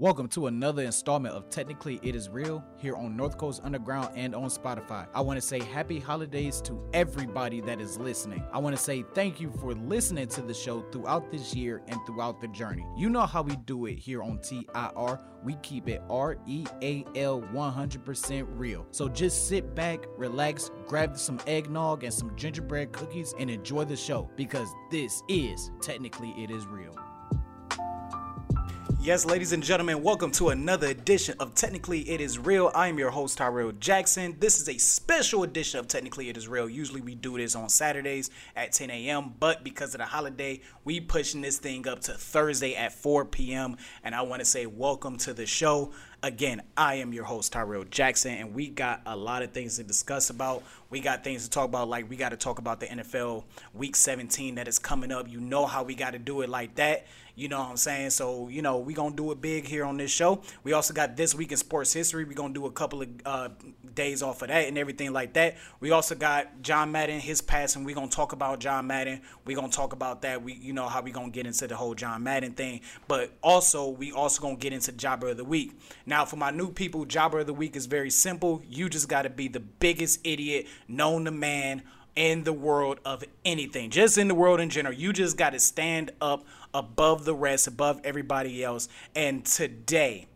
Welcome to another installment of Technically It Is Real here on North Coast Underground and on Spotify. I want to say happy holidays to everybody that is listening. I want to say thank you for listening to the show throughout this year and throughout the journey. You know how we do it here on TIR. We keep it R E A L 100% real. So just sit back, relax, grab some eggnog and some gingerbread cookies and enjoy the show because this is Technically It Is Real. Yes, ladies and gentlemen, welcome to another edition of Technically It Is Real. I am your host, Tyrell Jackson. This is a special edition of Technically It Is Real. Usually we do this on Saturdays at 10 a.m., but because of the holiday, we pushing this thing up to Thursday at 4 p.m. And I want to say welcome to the show. Again, I am your host, Tyrell Jackson, and we got a lot of things to discuss about. We got things to talk about, like we got to talk about the NFL Week 17 that is coming up. You know how we got to do it like that. You know what I'm saying? So, you know, we to do it big here on this show. We also got This Week in Sports History. we to do a couple of uh, days off of that and everything like that. We also got John Madden, his passing. we to talk about John Madden. we to talk about that. We, You know how we to get into the whole John Madden thing. But also, we also to get into Jobber of the Week. Now, for my new people, Jobber of the Week is very simple. You just got to be the biggest idiot known to man in the world of anything, just in the world in general. You just got to stand up above the rest, above everybody else. And today,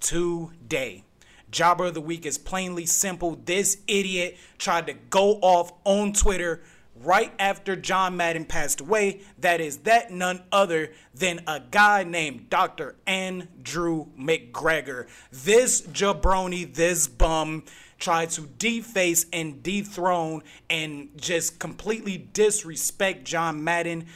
today, Jobber of the Week is plainly simple. This idiot tried to go off on Twitter right after John Madden passed away. That is that none other than a guy named Dr. Andrew McGregor. This jabroni, this bum tried to deface and dethrone and just completely disrespect John Madden.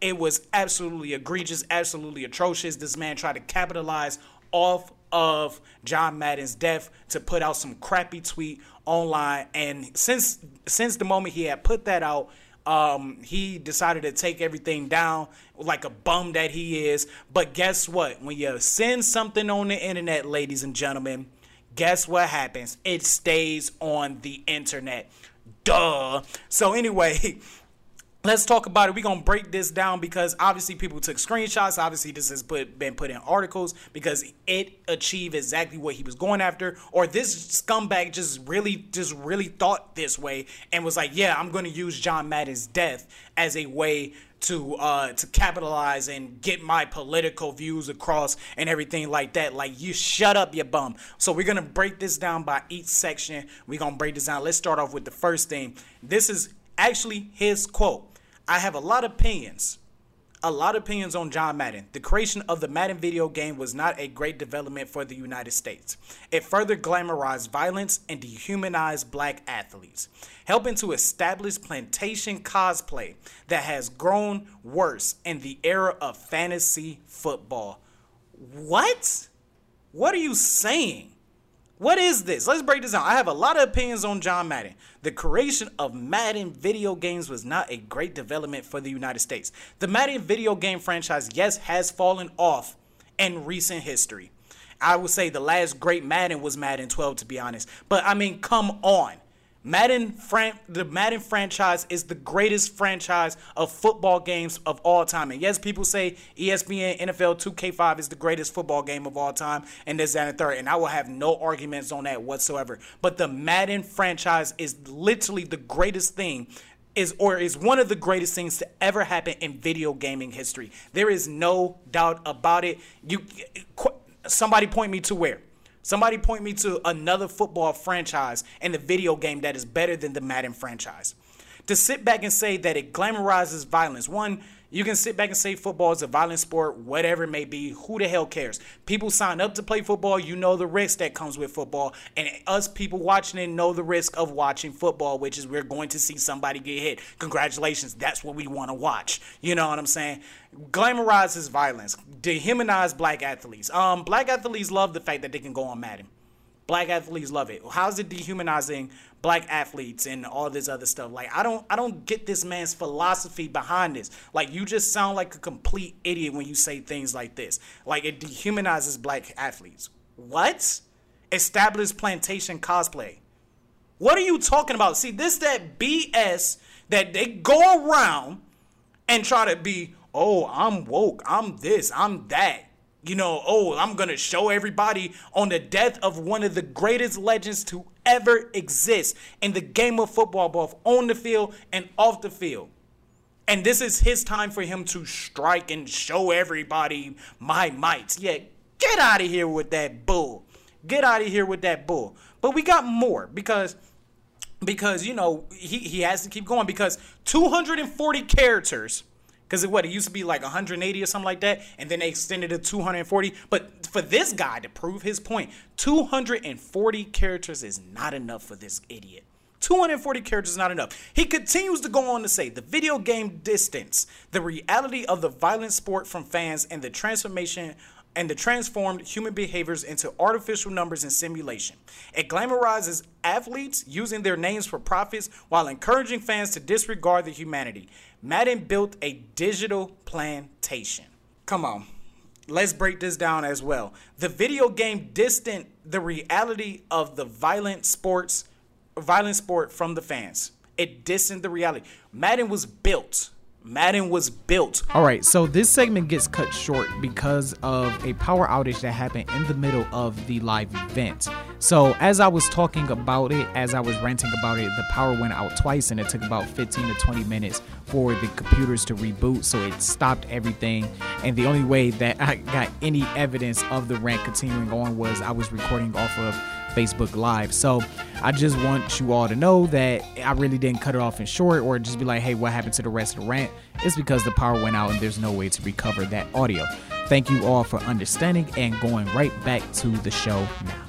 It was absolutely egregious, absolutely atrocious. This man tried to capitalize off of John Madden's death to put out some crappy tweet online. And since since the moment he had put that out, um, he decided to take everything down like a bum that he is. But guess what? When you send something on the internet, ladies and gentlemen, guess what happens? It stays on the internet. Duh. So anyway, let's talk about it. We're gonna break this down because obviously people took screenshots. Obviously, this has put, been put in articles because it achieved exactly what he was going after. Or this scumbag just really, just really thought this way and was like, "Yeah, I'm gonna use John Madden's death as a way." To uh to capitalize and get my political views across and everything like that. Like you shut up, you bum. So we're gonna break this down by each section. We're gonna break this down. Let's start off with the first thing. This is actually his quote. I have a lot of opinions. A lot of opinions on John Madden. The creation of the Madden video game was not a great development for the United States. It further glamorized violence and dehumanized black athletes, helping to establish plantation cosplay that has grown worse in the era of fantasy football. What? What are you saying? What is this? Let's break this down. I have a lot of opinions on John Madden. The creation of Madden video games was not a great development for the United States. The Madden video game franchise, yes, has fallen off in recent history. I would say the last great Madden was Madden 12, to be honest. But I mean, come on. Madden fran- the Madden franchise is the greatest franchise of football games of all time. And yes, people say ESPN NFL 2K5 is the greatest football game of all time, and this, that, and third. And I will have no arguments on that whatsoever. But the Madden franchise is literally the greatest thing is or is one of the greatest things to ever happen in video gaming history. There is no doubt about it. You somebody point me to where? Somebody point me to another football franchise and the video game that is better than the Madden franchise. To sit back and say that it glamorizes violence, one, you can sit back and say football is a violent sport, whatever it may be. Who the hell cares? People sign up to play football. You know the risk that comes with football. And us people watching it know the risk of watching football, which is we're going to see somebody get hit. Congratulations. That's what we want to watch. You know what I'm saying? Glamorizes violence, dehumanize black athletes. Um, black athletes love the fact that they can go on Madden. Black athletes love it. How's it dehumanizing black athletes and all this other stuff? Like I don't I don't get this man's philosophy behind this. Like you just sound like a complete idiot when you say things like this. Like it dehumanizes black athletes. What? Established plantation cosplay. What are you talking about? See, this that BS that they go around and try to be, oh, I'm woke, I'm this, I'm that. You know, oh, I'm going to show everybody on the death of one of the greatest legends to ever exist in the game of football, both on the field and off the field. And this is his time for him to strike and show everybody my might. Yeah, get out of here with that bull. Get out of here with that bull. But we got more because because you know he, he has to keep going because 240 characters because what it used to be like 180 or something like that, and then they extended it to 240. But for this guy to prove his point, 240 characters is not enough for this idiot. 240 characters is not enough. He continues to go on to say the video game distance, the reality of the violent sport from fans, and the transformation and the transformed human behaviors into artificial numbers and simulation. It glamorizes athletes using their names for profits while encouraging fans to disregard the humanity. Madden built a digital plantation. Come on. Let's break this down as well. The video game distant the reality of the violent sports violent sport from the fans. It distanced the reality. Madden was built Madden was built. All right, so this segment gets cut short because of a power outage that happened in the middle of the live event. So, as I was talking about it, as I was ranting about it, the power went out twice and it took about 15 to 20 minutes for the computers to reboot. So, it stopped everything. And the only way that I got any evidence of the rant continuing on was I was recording off of Facebook Live. So I just want you all to know that I really didn't cut it off in short or just be like, hey, what happened to the rest of the rant? It's because the power went out and there's no way to recover that audio. Thank you all for understanding and going right back to the show now.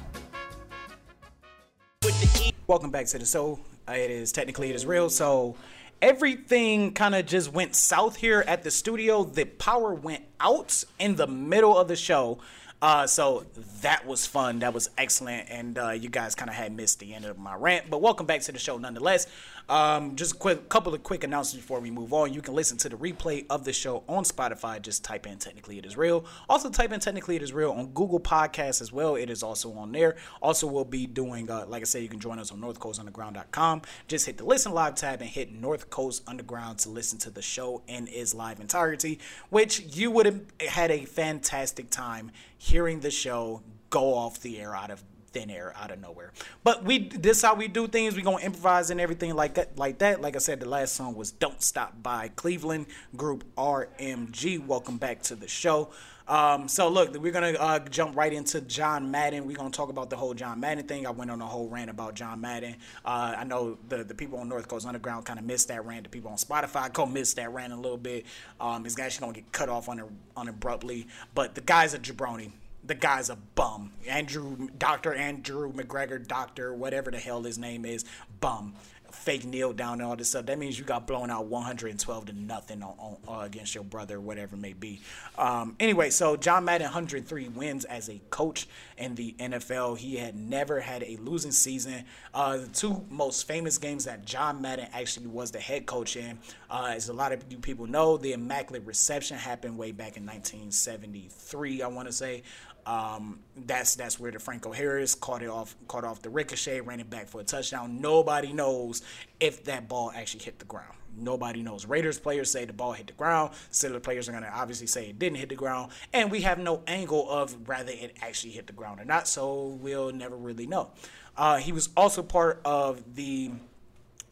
Welcome back to the show. Uh, it is technically it is real. So everything kind of just went south here at the studio. The power went out in the middle of the show. Uh, so that was fun. That was excellent. And uh, you guys kind of had missed the end of my rant. But welcome back to the show nonetheless. Um, just a quick, couple of quick announcements before we move on. You can listen to the replay of the show on Spotify. Just type in Technically It Is Real. Also, type in Technically It Is Real on Google Podcasts as well. It is also on there. Also, we'll be doing, uh, like I said, you can join us on NorthCoastUnderground.com. Just hit the Listen Live tab and hit North Coast Underground to listen to the show in its live entirety, which you would have had a fantastic time hearing the show go off the air out of thin air out of nowhere. But we this how we do things. We gonna improvise and everything like that. Like that. Like I said, the last song was "Don't Stop" by Cleveland group RMG. Welcome back to the show. Um, so look, we're gonna uh, jump right into John Madden. We're gonna talk about the whole John Madden thing. I went on a whole rant about John Madden. Uh, I know the the people on North Coast Underground kind of missed that rant. The people on Spotify co missed that rant a little bit. Um, this guy's gonna get cut off on, on abruptly, but the guy's a jabroni the guy's a bum. Andrew, Dr. Andrew McGregor, Doctor, whatever the hell his name is, bum. Fake kneel down and all this stuff. That means you got blown out 112 to nothing on, on uh, against your brother, whatever it may be. Um, anyway, so John Madden 103 wins as a coach in the NFL. He had never had a losing season. Uh, the two most famous games that John Madden actually was the head coach in, uh, as a lot of you people know, the Immaculate Reception happened way back in 1973, I want to say. Um, that's that's where the Franco Harris caught it off caught off the ricochet, ran it back for a touchdown. Nobody knows if that ball actually hit the ground. Nobody knows. Raiders players say the ball hit the ground. Steelers players are going to obviously say it didn't hit the ground, and we have no angle of whether it actually hit the ground or not. So we'll never really know. Uh, he was also part of the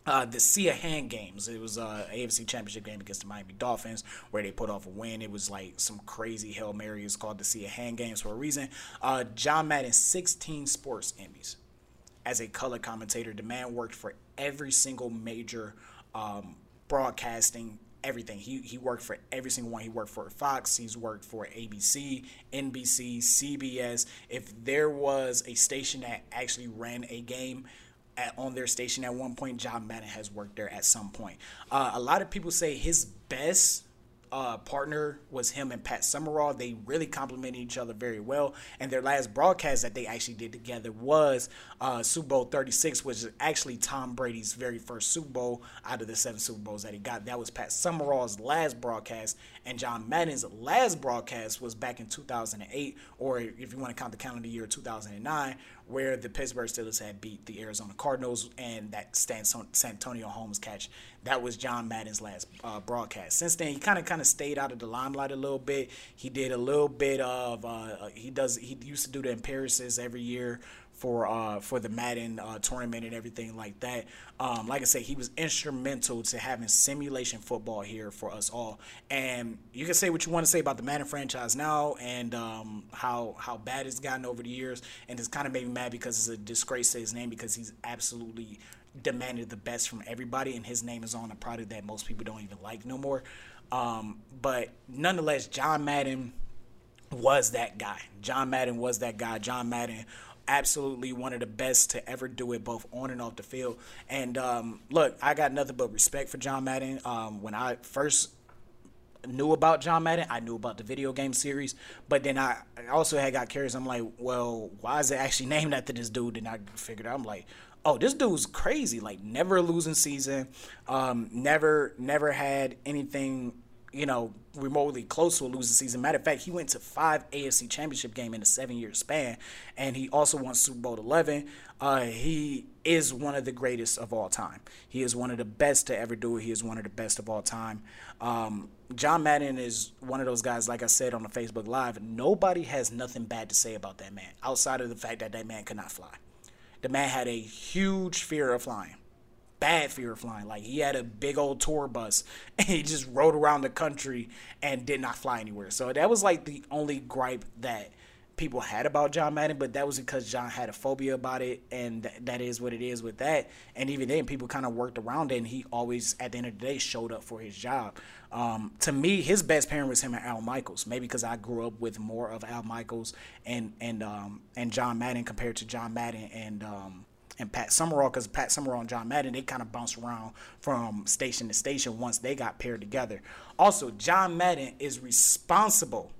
uh, the Sea of Hand games. It was uh, a AFC Championship game against the Miami Dolphins where they put off a win. It was like some crazy Hail Mary. It's called the Sea of Hand games for a reason. Uh, John Madden, 16 sports Emmys. As a color commentator, the man worked for every single major um, broadcasting everything. He he worked for every single one. He worked for Fox. He's worked for ABC, NBC, CBS. If there was a station that actually ran a game at, on their station at one point. John Madden has worked there at some point. Uh, a lot of people say his best uh, partner was him and Pat Summerall. They really complemented each other very well. And their last broadcast that they actually did together was uh, Super Bowl 36, which is actually Tom Brady's very first Super Bowl out of the seven Super Bowls that he got. That was Pat Summerall's last broadcast. And John Madden's last broadcast was back in 2008, or if you want to count the calendar year 2009, where the Pittsburgh Steelers had beat the Arizona Cardinals and that San Antonio Holmes catch. That was John Madden's last uh, broadcast. Since then, he kind of kind of stayed out of the limelight a little bit. He did a little bit of uh, he does he used to do the appearances every year for uh, for the Madden uh, tournament and everything like that. Um, like I said, he was instrumental to having simulation football here for us all. And you can say what you want to say about the Madden franchise now and um, how how bad it's gotten over the years, and it's kind of made me mad because it's a disgrace to his name because he's absolutely demanded the best from everybody, and his name is on a product that most people don't even like no more. Um, but nonetheless, John Madden was that guy. John Madden was that guy. John Madden absolutely one of the best to ever do it, both on and off the field. And um, look, I got nothing but respect for John Madden. Um, when I first knew about John Madden, I knew about the video game series, but then I also had got curious. I'm like, well, why is it actually named after this dude? And I figured out, I'm like, oh, this dude's crazy. Like, never a losing season, um, never, never had anything you know, remotely close to a losing season. Matter of fact, he went to five AFC Championship game in a seven-year span, and he also won Super Bowl eleven. Uh, he is one of the greatest of all time. He is one of the best to ever do it. He is one of the best of all time. Um, John Madden is one of those guys, like I said on the Facebook Live. Nobody has nothing bad to say about that man, outside of the fact that that man could not fly. The man had a huge fear of flying bad fear of flying. Like he had a big old tour bus and he just rode around the country and did not fly anywhere. So that was like the only gripe that people had about John Madden, but that was because John had a phobia about it, and th- that is what it is with that. And even then, people kind of worked around it, and he always, at the end of the day, showed up for his job. Um, to me, his best pairing was him and Al Michaels, maybe because I grew up with more of Al Michaels and and um, and John Madden compared to John Madden and um, and Pat Summerall because Pat Summerall and John Madden they kind of bounced around from station to station once they got paired together. Also, John Madden is responsible.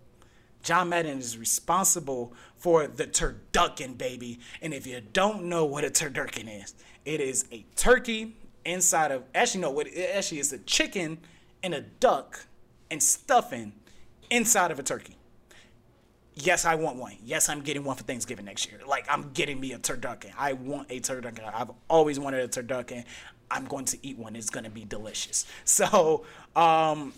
John Madden is responsible for the turducken, baby. And if you don't know what a turducken is, it is a turkey inside of actually no, what it actually is a chicken and a duck and stuffing inside of a turkey yes, I want one. Yes, I'm getting one for Thanksgiving next year. Like I'm getting me a turducken. I want a turducken. I've always wanted a turducken. I'm going to eat one. It's going to be delicious. So, um,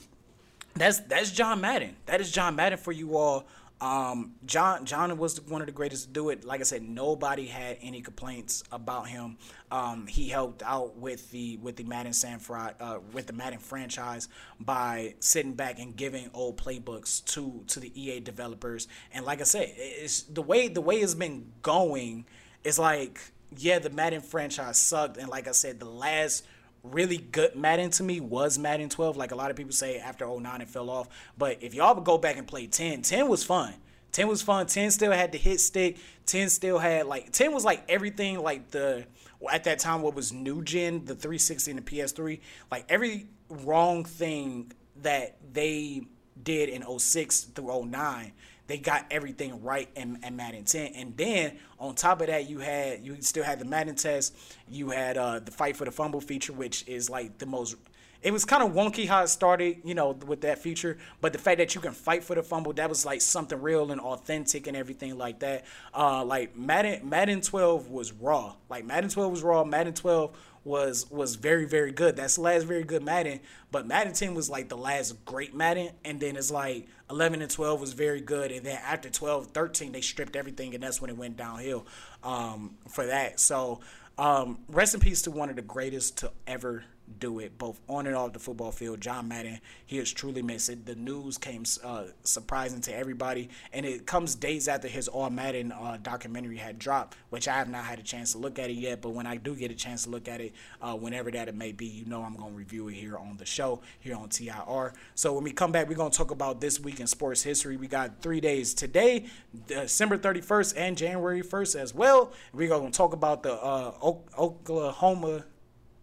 that's that's John Madden. That is John Madden for you all. Um, John John was one of the greatest to do it. Like I said, nobody had any complaints about him. Um, he helped out with the with the Madden San uh, with the Madden franchise by sitting back and giving old playbooks to to the EA developers. And like I said, it's the way the way it's been going is like yeah, the Madden franchise sucked, and like I said, the last really good Madden to me was Madden 12. Like a lot of people say after 09 it fell off. But if y'all go back and play 10, 10 was fun. 10 was fun. 10 still had the hit stick. 10 still had like 10 was like everything like the at that time what was new gen, the 360 and the PS3. Like every wrong thing that they did in 06 through 09 they got everything right in, in, Madden 10. And then on top of that, you had you still had the Madden test. You had uh, the fight for the fumble feature, which is like the most. It was kind of wonky how it started, you know, with that feature. But the fact that you can fight for the fumble, that was like something real and authentic and everything like that. Uh, like Madden, Madden 12 was raw. Like Madden 12 was raw. Madden 12 was was very very good. That's the last very good Madden, but Madden 10 was like the last great Madden, and then it's like 11 and 12 was very good, and then after 12, 13 they stripped everything, and that's when it went downhill um, for that. So um, rest in peace to one of the greatest to ever do it, both on and off the football field. John Madden, he is truly missed. It. The news came uh, surprising to everybody, and it comes days after his All Madden uh, documentary had dropped, which I have not had a chance to look at it yet. But when I do get a chance to look at it, uh, whenever that it may be, you know I'm going to review it here on the show, here on TIR. So when we come back, we're going to talk about this week in sports history. We got three days today, December 31st and January 1st as well. We're going to talk about the uh, Oklahoma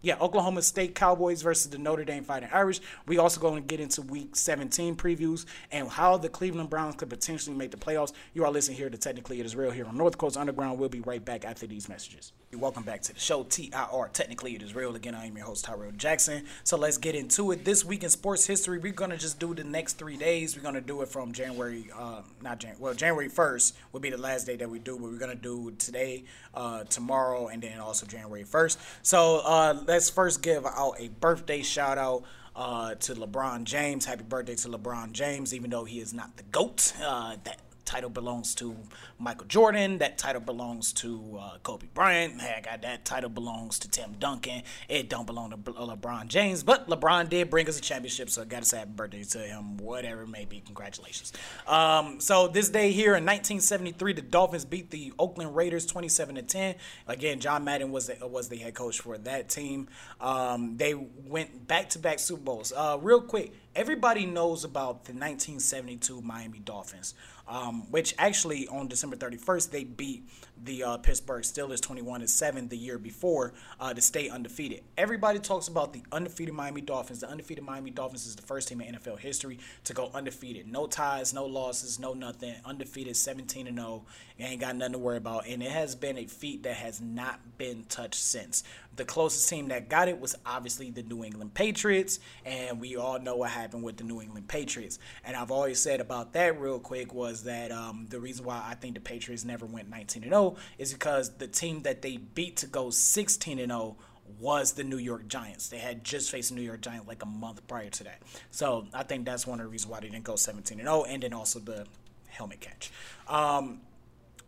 yeah, Oklahoma State Cowboys versus the Notre Dame Fighting Irish. We also going to get into Week 17 previews and how the Cleveland Browns could potentially make the playoffs. You are listening here to Technically It Is Real here on North Coast Underground. We'll be right back after these messages. Welcome back to the show, TIR. Technically It Is Real. Again, I am your host, Tyrell Jackson. So let's get into it. This week in sports history, we're going to just do the next three days. We're going to do it from January, uh, not January, well, January 1st will be the last day that we do, but we're going to do today, uh, tomorrow, and then also January 1st. So uh, let's first give out a birthday shout out. uh, to LeBron James. Happy birthday to LeBron James, even though he is not the GOAT. Uh, that title belongs to Michael Jordan. That title belongs to uh, Kobe Bryant. Heck, that title belongs to Tim Duncan. It don't belong to LeBron James, but LeBron did bring us a championship, so I gotta say happy birthday to him. Whatever it may be, congratulations. Um, so this day here in 1973, the Dolphins beat the Oakland Raiders 27 to 10. Again, John Madden was the, was the head coach for that team. Um, they went back to back Super Bowls. Uh, real quick, everybody knows about the 1972 Miami Dolphins um, which actually on December 31st they beat the uh, Pittsburgh Steelers 21 and 7 the year before uh, to stay undefeated. Everybody talks about the undefeated Miami Dolphins. The undefeated Miami Dolphins is the first team in NFL history to go undefeated. No ties, no losses, no nothing. Undefeated 17 and 0. You ain't got nothing to worry about. And it has been a feat that has not been touched since. The closest team that got it was obviously the New England Patriots, and we all know what happened with the New England Patriots. And I've always said about that real quick was that um, the reason why I think the Patriots never went 19 and 0 is because the team that they beat to go 16 and 0 was the New York Giants. They had just faced New York Giants like a month prior to that. So I think that's one of the reasons why they didn't go 17 and 0, and then also the helmet catch. Um,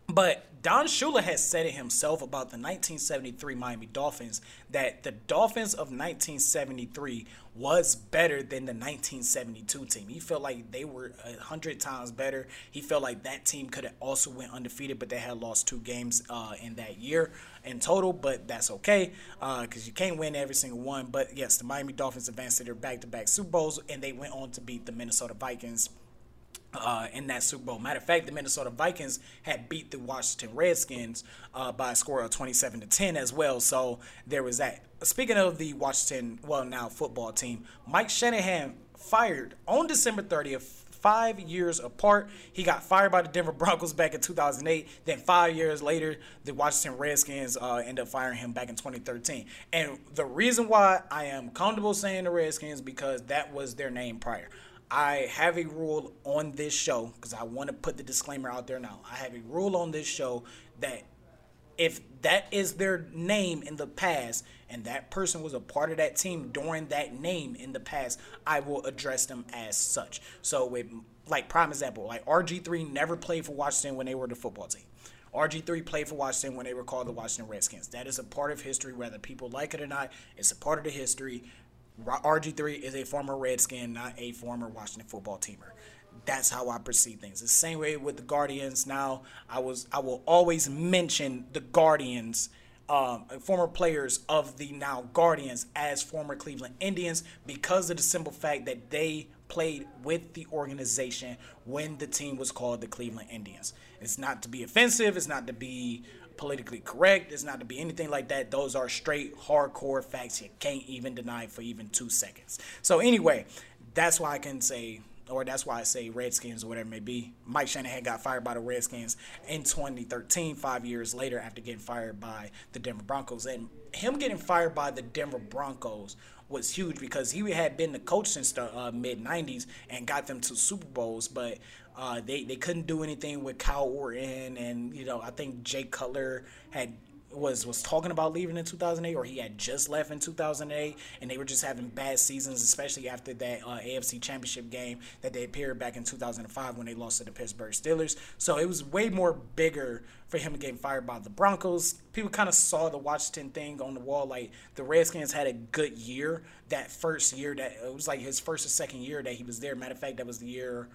but Don Shula has said it himself about the 1973 Miami Dolphins that the Dolphins of 1973 was better than the 1972 team. He felt like they were a hundred times better. He felt like that team could have also went undefeated, but they had lost two games uh, in that year in total. But that's okay because uh, you can't win every single one. But yes, the Miami Dolphins advanced to their back-to-back Super Bowls, and they went on to beat the Minnesota Vikings uh, in that Super Bowl. Matter of fact, the Minnesota Vikings had beat the Washington Redskins uh, by a score of 27 to 10 as well. So there was that. Speaking of the Washington, well, now football team, Mike Shanahan fired on December 30th. Five years apart. He got fired by the Denver Broncos back in 2008. Then, five years later, the Washington Redskins uh, ended up firing him back in 2013. And the reason why I am comfortable saying the Redskins because that was their name prior. I have a rule on this show because I want to put the disclaimer out there now. I have a rule on this show that if that is their name in the past and that person was a part of that team during that name in the past, I will address them as such. So with like prime example, like RG3 never played for Washington when they were the football team. RG3 played for Washington when they were called the Washington Redskins. That is a part of history, whether people like it or not. It's a part of the history. RG3 is a former Redskin, not a former Washington football teamer. That's how I perceive things. the same way with the Guardians. Now, I was I will always mention the Guardians, um, former players of the now Guardians as former Cleveland Indians because of the simple fact that they played with the organization when the team was called the Cleveland Indians. It's not to be offensive. It's not to be politically correct. It's not to be anything like that. Those are straight hardcore facts. You can't even deny for even two seconds. So anyway, that's why I can say, or that's why I say Redskins or whatever it may be. Mike Shanahan got fired by the Redskins in 2013, five years later after getting fired by the Denver Broncos. And him getting fired by the Denver Broncos was huge because he had been the coach since the uh, mid 90s and got them to Super Bowls, but uh, they they couldn't do anything with Kyle Orton, and you know I think Jay Cutler had was was talking about leaving in 2008 or he had just left in 2008 and they were just having bad seasons especially after that uh, AFC championship game that they appeared back in 2005 when they lost to the Pittsburgh Steelers. So it was way more bigger for him getting fired by the Broncos. People kind of saw the Washington thing on the wall like the Redskins had a good year that first year that it was like his first or second year that he was there. Matter of fact that was the year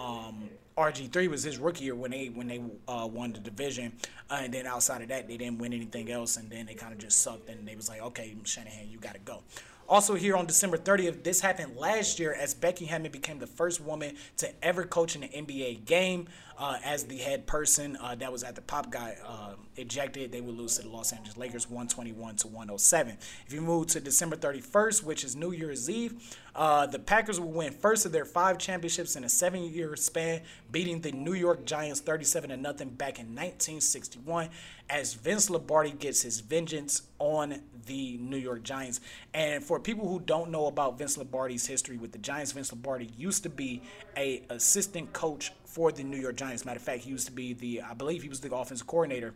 um, RG3 was his rookie year when they when they uh, won the division, uh, and then outside of that they didn't win anything else, and then they kind of just sucked, and they was like, okay, Shanahan, you got to go. Also, here on December 30th, this happened last year as Becky Hammon became the first woman to ever coach in an NBA game uh, as the head person. Uh, that was at the Pop got uh, ejected. They would lose to the Los Angeles Lakers 121 to 107. If you move to December 31st, which is New Year's Eve, uh, the Packers will win first of their five championships in a seven-year span, beating the New York Giants 37 to nothing back in 1961 as Vince Lombardi gets his vengeance on the New York Giants. And for people who don't know about Vince Lombardi's history with the Giants, Vince Lombardi used to be a assistant coach for the New York Giants. Matter of fact, he used to be the I believe he was the offensive coordinator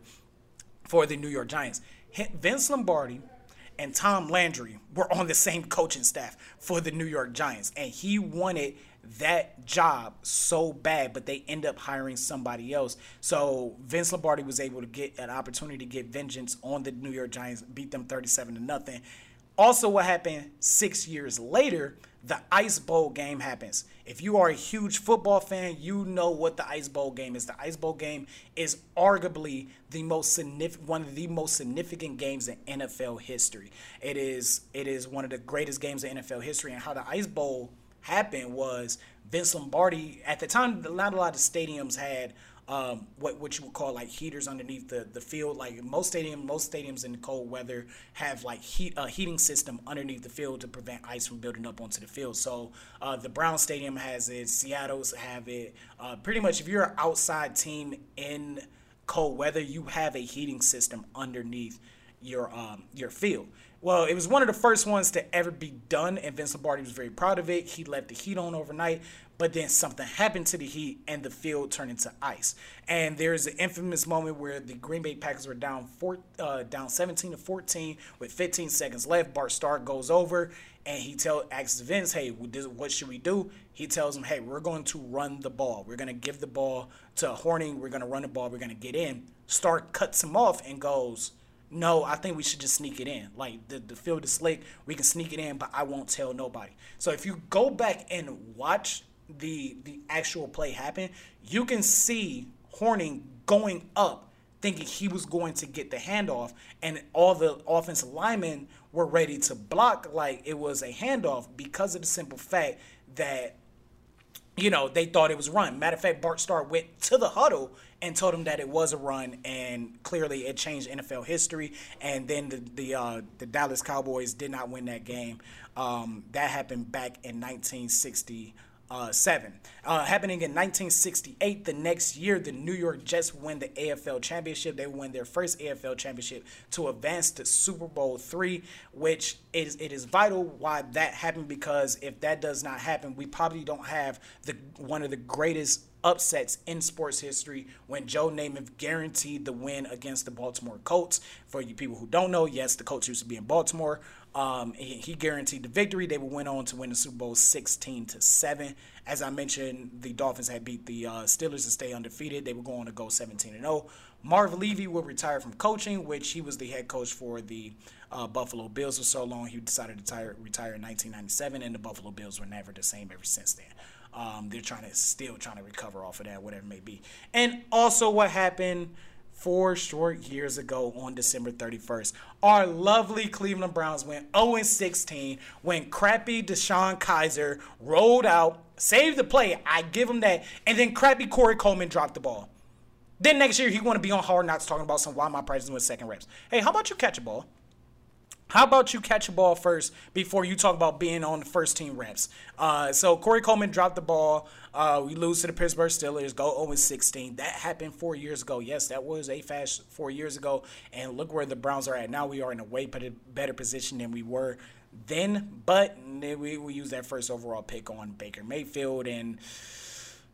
for the New York Giants. Vince Lombardi and Tom Landry were on the same coaching staff for the New York Giants, and he wanted that job so bad, but they end up hiring somebody else. So Vince Lombardi was able to get an opportunity to get vengeance on the New York Giants, beat them 37 to nothing. Also, what happened six years later, the Ice Bowl game happens. If you are a huge football fan, you know what the Ice Bowl game is. The Ice Bowl game is arguably the most significant one of the most significant games in NFL history. It is it is one of the greatest games in NFL history and how the Ice Bowl happened was Vince Lombardi at the time not a lot of stadiums had um, what what you would call like heaters underneath the, the field. Like most stadium, most stadiums in cold weather have like heat a heating system underneath the field to prevent ice from building up onto the field. So uh, the Brown Stadium has it. Seattle's have it. Uh, pretty much, if you're an outside team in cold weather, you have a heating system underneath your um, your field. Well, it was one of the first ones to ever be done, and Vince Lombardi was very proud of it. He left the heat on overnight, but then something happened to the heat, and the field turned into ice. And there's an infamous moment where the Green Bay Packers were down four, uh, down 17 to 14 with 15 seconds left. Bart Starr goes over and he tell asks Vince, "Hey, what should we do?" He tells him, "Hey, we're going to run the ball. We're going to give the ball to Hornung. We're going to run the ball. We're going to get in." Starr cuts him off and goes no, I think we should just sneak it in. Like the, the field is slick, we can sneak it in, but I won't tell nobody. So if you go back and watch the the actual play happen, you can see Hornung going up, thinking he was going to get the handoff, and all the offensive linemen were ready to block like it was a handoff because of the simple fact that you know, they thought it was run. Matter of fact, Bart Starr went to the huddle and told him that it was a run, and clearly it changed NFL history. And then the the, uh, the Dallas Cowboys did not win that game. Um, that happened back in 1960 uh, seven. Uh, happening in 1968, the next year, the New York Jets win the AFL championship. They win their first AFL championship to advance to Super Bowl three, which is it is vital why that happened because if that does not happen, we probably don't have the one of the greatest upsets in sports history when Joe Namath guaranteed the win against the Baltimore Colts. For you people who don't know, yes, the Colts used to be in Baltimore. Um, he, guaranteed the victory. They went on to win the Super Bowl 16 to seven. As I mentioned, the Dolphins had beat the uh, Steelers to stay undefeated. They were going to go 17 and 0. Marv Levy will retire from coaching, which he was the head coach for the uh, Buffalo Bills for so long. He decided to retire in 1997, and the Buffalo Bills were never the same ever since then. Um, they're trying to still trying to recover off of that, whatever it may be. And also, what happened four short years ago on December 31st. Our lovely Cleveland Browns went 0 16 when crappy DeShone Kizer rolled out, saved the play. I give him that. And then crappy Corey Coleman dropped the ball. Then next year, he want to be on Hard Knocks talking about some why my prices with second reps. Hey, how about you catch a ball? How about you catch a ball first before you talk about being on the first team reps? Uh, so Corey Coleman dropped the ball. Uh, we lose to the Pittsburgh Steelers, go 0 16. That happened four years ago. Yes, that was a fast four years ago. And look where the Browns are at now. We are in a way better position than we were then. But we, we use that first overall pick on Baker Mayfield. And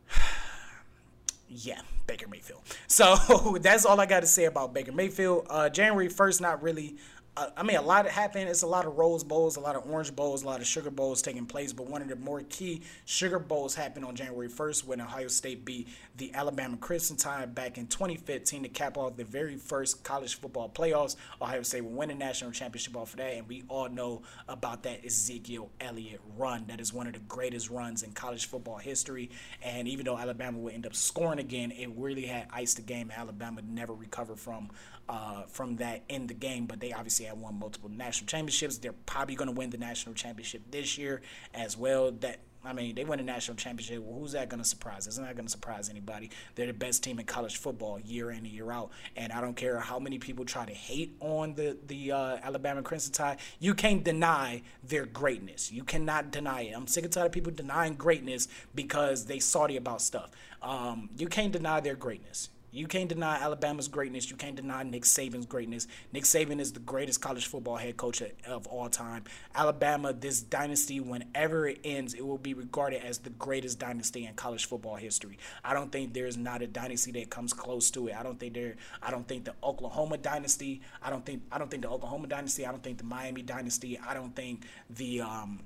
yeah, Baker Mayfield. So that's all I got to say about Baker Mayfield. Uh, January 1st, not really I mean, a lot happened. It's a lot of Rose Bowls, a lot of Orange Bowls, a lot of Sugar Bowls taking place. But one of the more key Sugar Bowls happened on January 1st when Ohio State beat the Alabama Crimson Tide back in 2015 to cap off the very first college football playoffs. Ohio State will win the national championship off of that, and we all know about that Ezekiel Elliott run. That is one of the greatest runs in college football history. And even though Alabama would end up scoring again, it really had iced the game. Alabama never recovered from uh, from that in the game, but they obviously have won multiple national championships. They're probably going to win the national championship this year as well. That I mean, they win a national championship. Well, who's that going to surprise? It's not going to surprise anybody. They're the best team in college football year in and year out. And I don't care how many people try to hate on the the uh, Alabama Crimson Tide. You can't deny their greatness. You cannot deny it. I'm sick and tired of people denying greatness because they salty about stuff. Um, you can't deny their greatness. You can't deny Alabama's greatness. You can't deny Nick Saban's greatness. Nick Saban is the greatest college football head coach of all time. Alabama, this dynasty, whenever it ends, it will be regarded as the greatest dynasty in college football history. I don't think there's not a dynasty that comes close to it. I don't think there. I don't think the Oklahoma dynasty. I don't think. I don't think the Oklahoma dynasty. I don't think the Miami dynasty. I don't think the. Um,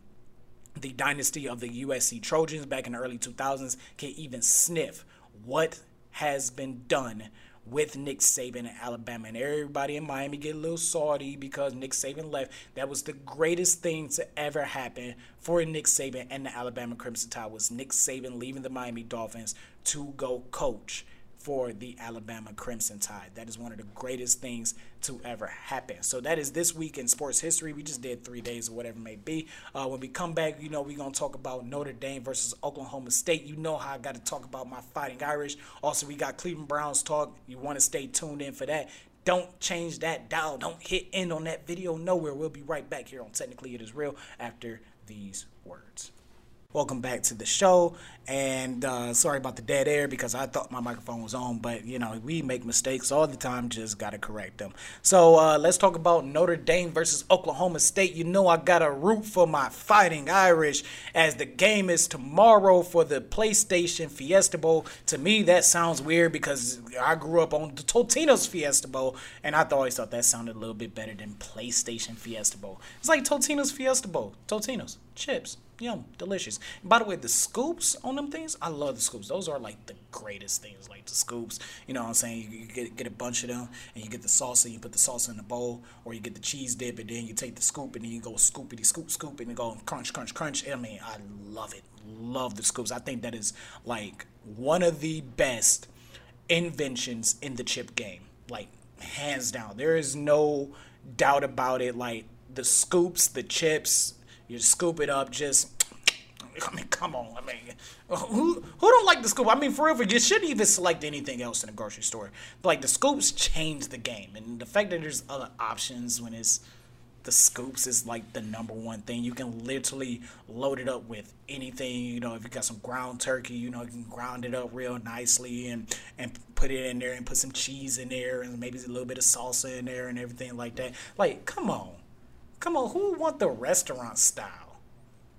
the dynasty of the USC Trojans back in the early 2000s can even sniff what has been done with Nick Saban in Alabama. And everybody in Miami get a little salty because Nick Saban left. That was the greatest thing to ever happen for Nick Saban and the Alabama Crimson Tide was Nick Saban leaving the Miami Dolphins to go coach for the Alabama Crimson Tide. That is one of the greatest things to ever happen. So that is this week in sports history. We just did three days or whatever it may be. Uh, when we come back, you know, we're going to talk about Notre Dame versus Oklahoma State. You know how I got to talk about my fighting Irish. Also, we got Cleveland Browns talk. You want to stay tuned in for that. Don't change that dial. Don't hit end on that video nowhere. We'll be right back here on Technically It Is Real after these words. Welcome back to the show. And uh, sorry about the dead air because I thought my microphone was on, but you know, we make mistakes all the time, just got to correct them. So uh, let's talk about Notre Dame versus Oklahoma State. You know, I got to root for my fighting Irish as the game is tomorrow for the PlayStation Fiesta Bowl. To me, that sounds weird because I grew up on the Tostitos Fiesta Bowl, and I always thought that sounded a little bit better than PlayStation Fiesta Bowl. It's like Tostitos Fiesta Bowl. Tostitos chips. Yum, delicious. By the way, the scoops on them things, I love the scoops. Those are like the greatest things, like the scoops. You know what I'm saying? You, you get, get a bunch of them, and you get the salsa, and you put the salsa in the bowl, or you get the cheese dip, and then you take the scoop, and then you go scoopity scoop scoop, and you go crunch crunch crunch. I mean, I love it. Love the scoops. I think that is like one of the best inventions in the chip game. Like hands down. There is no doubt about it. Like the scoops, the chips, you scoop it up, just. I mean, come on. I mean, who who don't like the scoop? I mean, for real, you shouldn't even select anything else in a grocery store. Like the scoops change the game, and the fact that there's other options when it's the scoops is like the number one thing. You can literally load it up with anything. You know, if you got some ground turkey, you know, you can ground it up real nicely and and put it in there and put some cheese in there and maybe a little bit of salsa in there and everything like that. Like, come on. Come on, who want the restaurant style?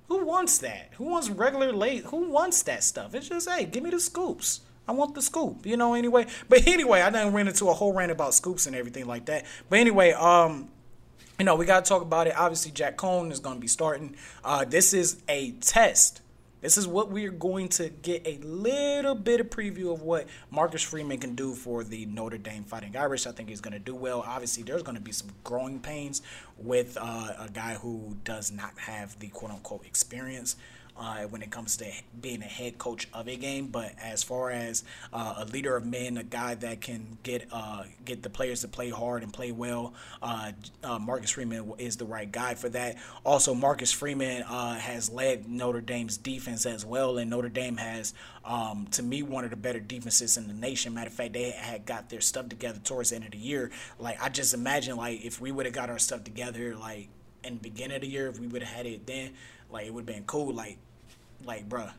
Who wants that? Who wants regular late? Who wants that stuff? It's just, hey, give me the scoops. I want the scoop, you know, anyway. But anyway, I done ran into a whole rant about scoops and everything like that. But anyway, um, you know, we got to talk about it. Obviously, Jack Coan is going to be starting. Uh, this is a test. This is what we are going to get a little bit of preview of what Marcus Freeman can do for the Notre Dame Fighting Irish. I think he's going to do well. Obviously, there's going to be some growing pains with uh, a guy who does not have the quote unquote experience uh, when it comes to being a head coach of a game. But as far as uh, a leader of men, a guy that can get uh, get the players to play hard and play well, uh, uh, Marcus Freeman is the right guy for that. Also, Marcus Freeman uh, has led Notre Dame's defense as well, and Notre Dame has, um, to me, one of the better defenses in the nation. Matter of fact, they had got their stuff together towards the end of the year. Like I just imagine, like if we would have got our stuff together, like in the beginning of the year, if we would have had it then, like it would have been cool. Like like, bruh,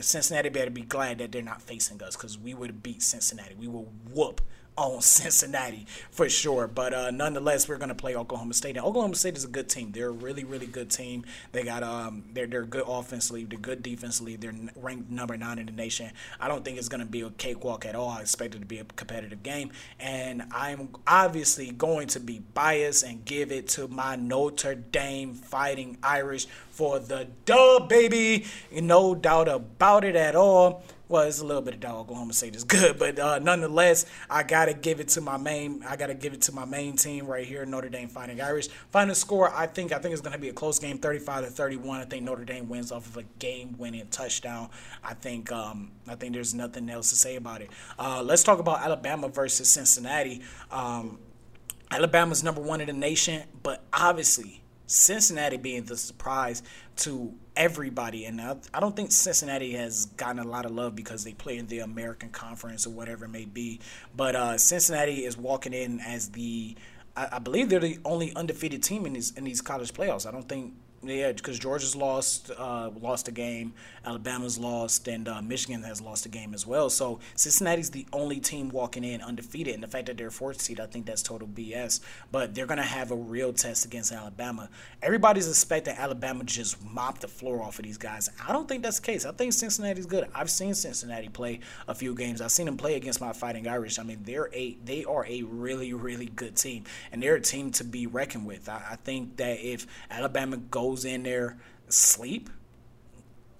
Cincinnati better be glad that they're not facing us because we would beat Cincinnati. We will whoop on Cincinnati for sure. But uh, nonetheless, we're gonna play Oklahoma State. And Oklahoma State is a good team. They're a really, really good team. They got um, they're they're good offensively. They're good defensively. They're ranked number nine in the nation. I don't think it's gonna be a cakewalk at all. I expect it to be a competitive game, and I'm obviously going to be biased and give it to my Notre Dame Fighting Irish for the dub, baby. No doubt about it at all. Well, it's a little bit of dog. Oklahoma State is good, but uh, nonetheless, I gotta give it to my main. I gotta give it to my main team right here, Notre Dame Fighting Irish. Final score, I think. I think it's gonna be a close game, 35 to 31. I think Notre Dame wins off of a game-winning touchdown. I think. Um, I think there's nothing else to say about it. Uh, let's talk about Alabama versus Cincinnati. Um, Alabama's number one in the nation, but obviously Cincinnati being the surprise to everybody. And I, I, don't think Cincinnati has gotten a lot of love because they play in the American Conference or whatever it may be. But uh, Cincinnati is walking in as the, I, I, believe they're the only undefeated team in these in these college playoffs. I don't think Yeah, because Georgia's lost uh, lost a game, Alabama's lost, and uh, Michigan has lost a game as well. So Cincinnati's the only team walking in undefeated, and the fact that they're fourth seed, I think that's total BS. But they're gonna have a real test against Alabama. Everybody's expecting Alabama just mop the floor off of these guys. I don't think that's the case. I think Cincinnati's good. I've seen Cincinnati play a few games. I've seen them play against my Fighting Irish. I mean, they're a they are a really really good team, and they're a team to be reckoned with. I, I think that if Alabama goes in there sleep,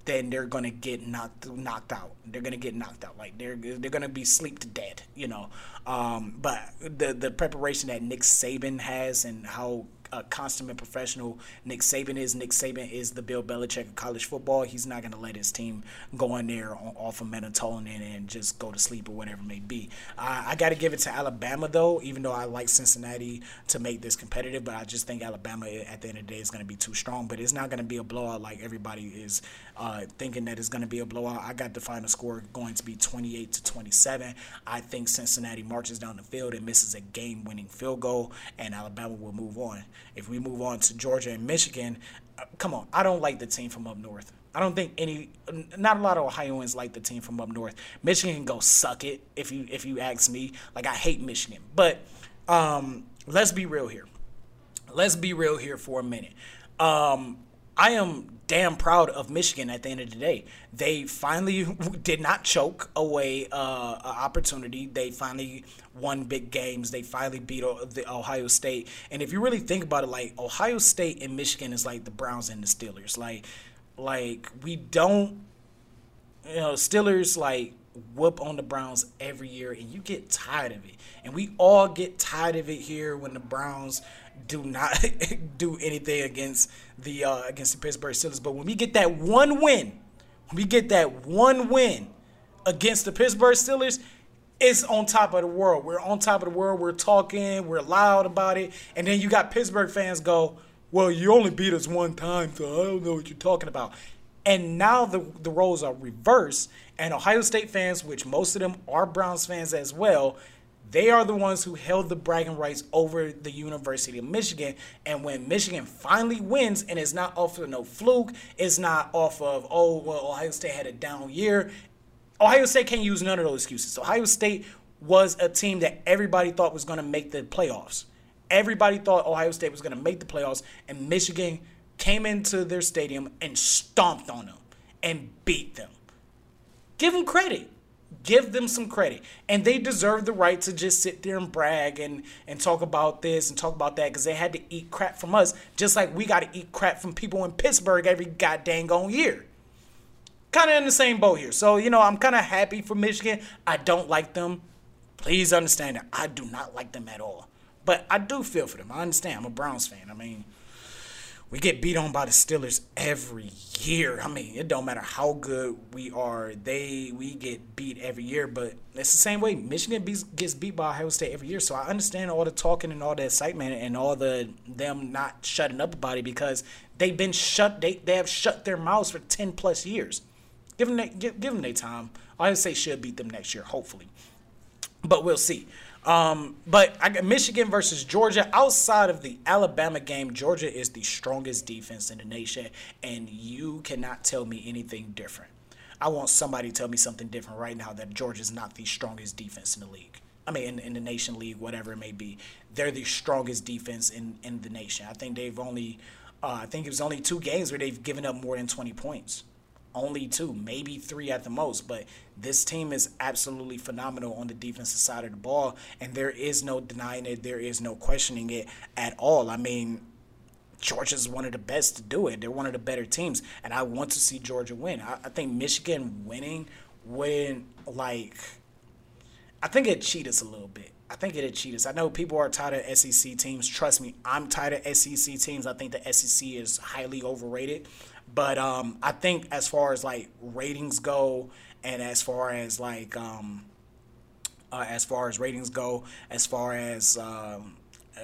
then they're gonna get knocked knocked out. They're gonna get knocked out. Like they're they're gonna be sleep to dead, you know. Um, but the the preparation that Nick Saban has and how a consummate professional Nick Saban is. Nick Saban is the Bill Belichick of college football. He's not going to let his team go in there on, off of melatonin and just go to sleep or whatever it may be. Uh, I got to give it to Alabama, though, even though I like Cincinnati to make this competitive, but I just think Alabama at the end of the day is going to be too strong. But it's not going to be a blowout like everybody is uh, thinking that it's going to be a blowout. I got the final score going to be 28 to 27. I think Cincinnati marches down the field and misses a game winning field goal, and Alabama will move on. If we move on to Georgia and Michigan, uh, come on, I don't like the team from up north. I don't think any, not a lot of Ohioans like the team from up north. Michigan can go suck it if you if you ask me. Like I hate Michigan, but um, let's be real here. Let's be real here for a minute. Um, I am damn proud of Michigan at the end of the day. They finally did not choke away uh, an opportunity. They finally won big games. They finally beat the Ohio State. And if you really think about it, like Ohio State and Michigan is like the Browns and the Steelers. Like, like we don't, you know, Steelers like whoop on the Browns every year, and you get tired of it. And we all get tired of it here when the Browns do not do anything against the uh, against the Pittsburgh Steelers. But when we get that one win, when we get that one win against the Pittsburgh Steelers, it's on top of the world. We're on top of the world. We're talking. We're loud about it. And then you got Pittsburgh fans go, "Well, you only beat us one time, so I don't know what you're talking about." And now the the roles are reversed, and Ohio State fans, which most of them are Browns fans as well, they are the ones who held the bragging rights over the University of Michigan. And when Michigan finally wins, and it's not off of no fluke, it's not off of, oh, well, Ohio State had a down year. Ohio State can't use none of those excuses. Ohio State was a team that everybody thought was going to make the playoffs. Everybody thought Ohio State was going to make the playoffs, and Michigan came into their stadium and stomped on them and beat them. Give them credit give them some credit. And they deserve the right to just sit there and brag and and talk about this and talk about that because they had to eat crap from us just like we got to eat crap from people in pittsburgh every goddamn on year. Kind of in the same boat here. So you know i'm kind of happy for michigan. I don't like them. Please understand that i do not like them at all. But i do feel for them. I understand. I'm a browns fan. I mean we get beat on by the Steelers every year. I mean, it don't matter how good we are; they we get beat every year. But it's the same way Michigan gets beat by Ohio State every year. So I understand all the talking and all the excitement and all the them not shutting up about it because they've been shut. They they have shut their mouths for ten plus years. Give them give, give them their time. Ohio State should beat them next year, hopefully. But we'll see. Um, but I got Michigan versus Georgia. Outside of the Alabama game, Georgia is the strongest defense in the nation, and you cannot tell me anything different. I want somebody to tell me something different right now that Georgia is not the strongest defense in the league. I mean, in, in the nation league, whatever it may be, they're the strongest defense in, in the nation. I think they've only, uh, I think it was only two games where they've given up more than 20 points only two, maybe three at the most. But this team is absolutely phenomenal on the defensive side of the ball, and there is no denying it. There is no questioning it at all. I mean, Georgia's one of the best to do it. They're one of the better teams, and I want to see Georgia win. I, I think Michigan winning when like I think it cheat us a little bit. I think it'd cheat us. I know people are tired of SEC teams. Trust me, I'm tired of SEC teams. I think the SEC is highly overrated. But um, I think as far as like ratings go, and as far as like um, uh, as far as ratings go, as far as um,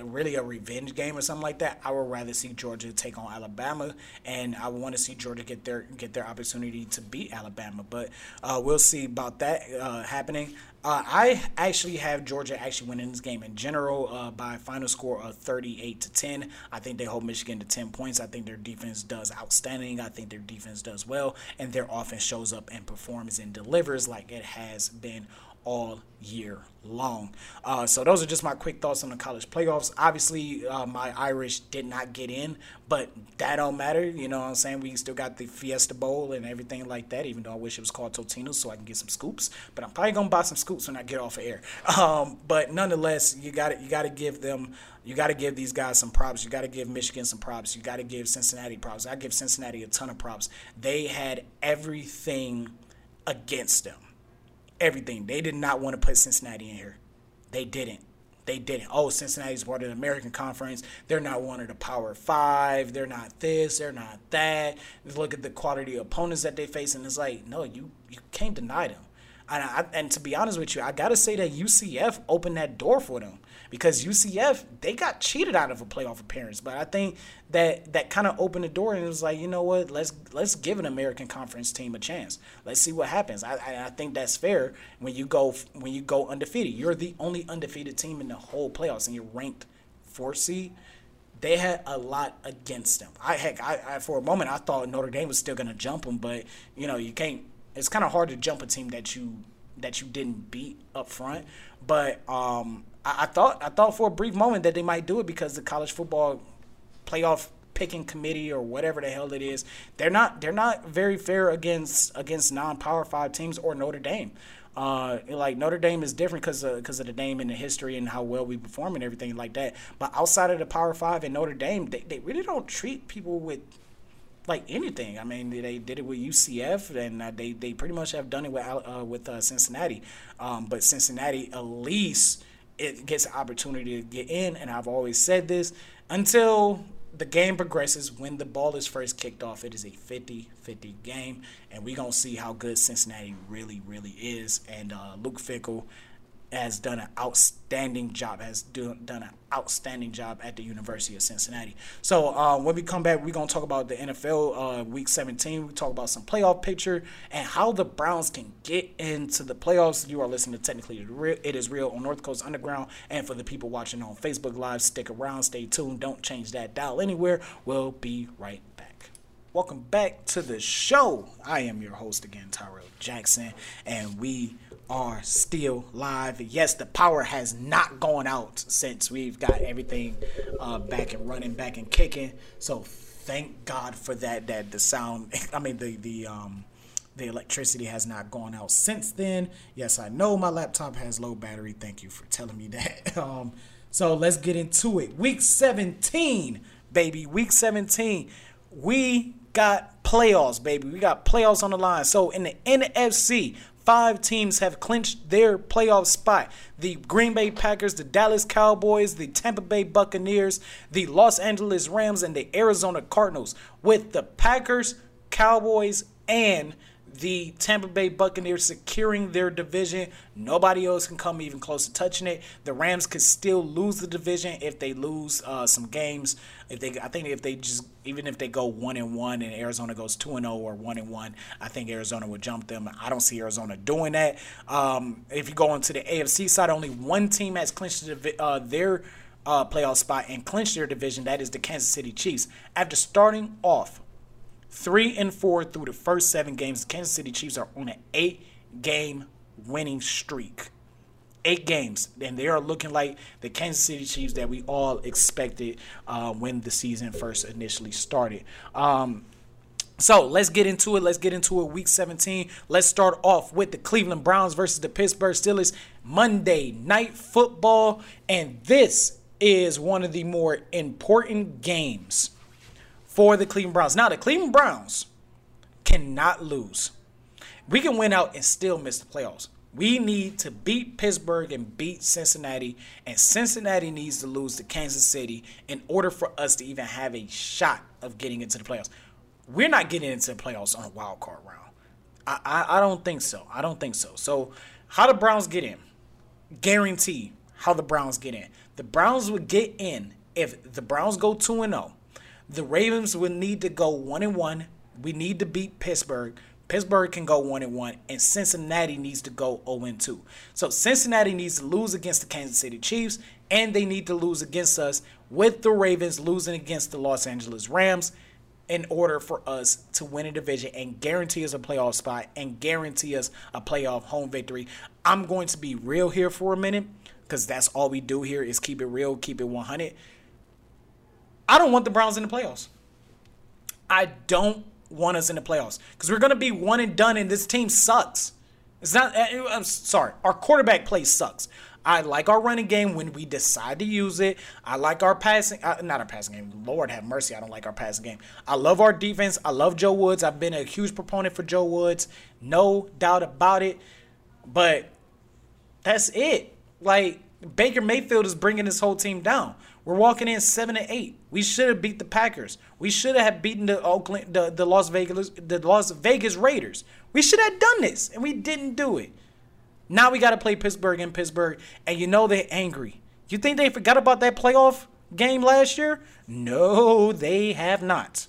really a revenge game or something like that, I would rather see Georgia take on Alabama, and I want to see Georgia get their get their opportunity to beat Alabama. But uh, we'll see about that uh, happening. Uh, I actually have Georgia actually winning this game in general uh, by final score of 38 to 10. I think they hold Michigan to 10 points. I think their defense does outstanding. I think their defense does well, and their offense shows up and performs and delivers like it has been all year long. Uh, so those are just my quick thoughts on the college playoffs. Obviously, uh, my Irish did not get in, but that don't matter. You know what I'm saying? We still got the Fiesta Bowl and everything like that. Even though I wish it was called Tostitos so I can get some scoops. But I'm probably gonna buy some scoops when I get off of air. Um, but nonetheless, you got to you got to give them. You got to give these guys some props. You got to give Michigan some props. You got to give Cincinnati props. I give Cincinnati a ton of props. They had everything against them everything. They did not want to put Cincinnati in here. They didn't. They didn't. Oh, Cincinnati's part of the American Conference. They're not one of the Power Five. They're not this. They're not that. Just look at the quality of opponents that they face, and it's like, no, you you can't deny them. And, I, and to be honest with you, I gotta say that UCF opened that door for them because UCF they got cheated out of a playoff appearance. But I think that that kind of opened the door and it was like, you know what, let's let's give an American Conference team a chance. Let's see what happens. I, I, think that's fair when you go when you go undefeated. You're the only undefeated team in the whole playoffs, and you're ranked four seed they had a lot against them. I heck, I, I, for a moment I thought Notre Dame was still gonna jump them, but you know you can't. It's kind of hard to jump a team that you that you didn't beat up front. But um, I, I, thought I thought for a brief moment that they might do it because the college football playoff picking committee or whatever the hell it is, they're not they're not very fair against against non power five teams or Notre Dame. Uh, like Notre Dame is different because because of, of, the name and the history and how well we perform and everything like that. But outside of the Power Five and Notre Dame, they, they really don't treat people with like anything. I mean, they did it with UCF, and uh, they they pretty much have done it with uh, with uh, Cincinnati. Um, but Cincinnati at least it gets an opportunity to get in, and I've always said this until the game progresses when the ball is first kicked off it is a 50-50 game and we're going to see how good cincinnati really really is. And uh, luke fickell has done an outstanding job, has do, done an outstanding job at the University of Cincinnati. So uh, when we come back, we're going to talk about the NFL uh, Week 17. We talk about some playoff picture and how the Browns can get into the playoffs. You are listening to Technically It Is Real on North Coast Underground. And for the people watching on Facebook Live, stick around, stay tuned. Don't change that dial anywhere. We'll be right back. Welcome back to the show. I am your host again, Tyrell Jackson, and we are still live. Yes, the power has not gone out since we've got everything uh, back and running, back and kicking. So thank God for that. That the sound, I mean the the um the electricity has not gone out since then. Yes, I know my laptop has low battery. Thank you for telling me that. Um, so let's get into it. Week 17, baby. Week 17. We got playoffs, baby. We got playoffs on the line. So in the NFC, Five teams have clinched their playoff spot. The Green Bay Packers, the Dallas Cowboys, the Tampa Bay Buccaneers, the Los Angeles Rams, and the Arizona Cardinals. With the Packers, Cowboys, and the Tampa Bay Buccaneers securing their division. Nobody else can come even close to touching it. The Rams could still lose the division if they lose uh, some games. If they, I think if they just even if they go one and one and Arizona goes two and zero or one and one, I think Arizona would jump them. I don't see Arizona doing that. Um, if you go into the AFC side, only one team has clinched uh, their uh, playoff spot and clinched their division. That is the Kansas City Chiefs. After starting off Three and four through the first seven games. Kansas City Chiefs are on an eight game winning streak. Eight games, and they are looking like the Kansas City Chiefs that we all expected uh, when the season first initially started. Um, so let's get into it. Let's get into it. Week 17. Let's start off with the Cleveland Browns versus the Pittsburgh Steelers. Monday night football. And this is one of the more important games for the Cleveland Browns. Now, the Cleveland Browns cannot lose. We can win out and still miss the playoffs. We need to beat Pittsburgh and beat Cincinnati, and Cincinnati needs to lose to Kansas City in order for us to even have a shot of getting into the playoffs. We're not getting into the playoffs on a wild card round. I, I, I don't think so. I don't think so. So, how the Browns get in? Guarantee. how the Browns get in. The Browns would get in if the Browns go 2 and 0. The Ravens would need to go 1 and 1. We need to beat Pittsburgh. Pittsburgh can go 1 and 1 and Cincinnati needs to go 0 and 2. So Cincinnati needs to lose against the Kansas City Chiefs and they need to lose against us with the Ravens losing against the Los Angeles Rams in order for us to win a division and guarantee us a playoff spot and guarantee us a playoff home victory. I'm going to be real here for a minute because that's all we do here is keep it real, keep it 100. I don't want the Browns in the playoffs. I don't want us in the playoffs because we're going to be one and done and this team sucks. It's not, eh, I'm sorry, our quarterback play sucks. I like our running game when we decide to use it. I like our passing, uh, not our passing game. Lord have mercy, I don't like our passing game. I love our defense. I love Joe Woods. I've been a huge proponent for Joe Woods, no doubt about it. But that's it. Like Baker Mayfield is bringing this whole team down. We're walking in seven to eight. We should have beat the Packers. We should have beaten the Oakland, the, the Las Vegas, the Las Vegas Raiders. We should have done this, and we didn't do it. Now we got to play Pittsburgh in Pittsburgh, and you know they're angry. You think they forgot about that playoff game last year? No, they have not.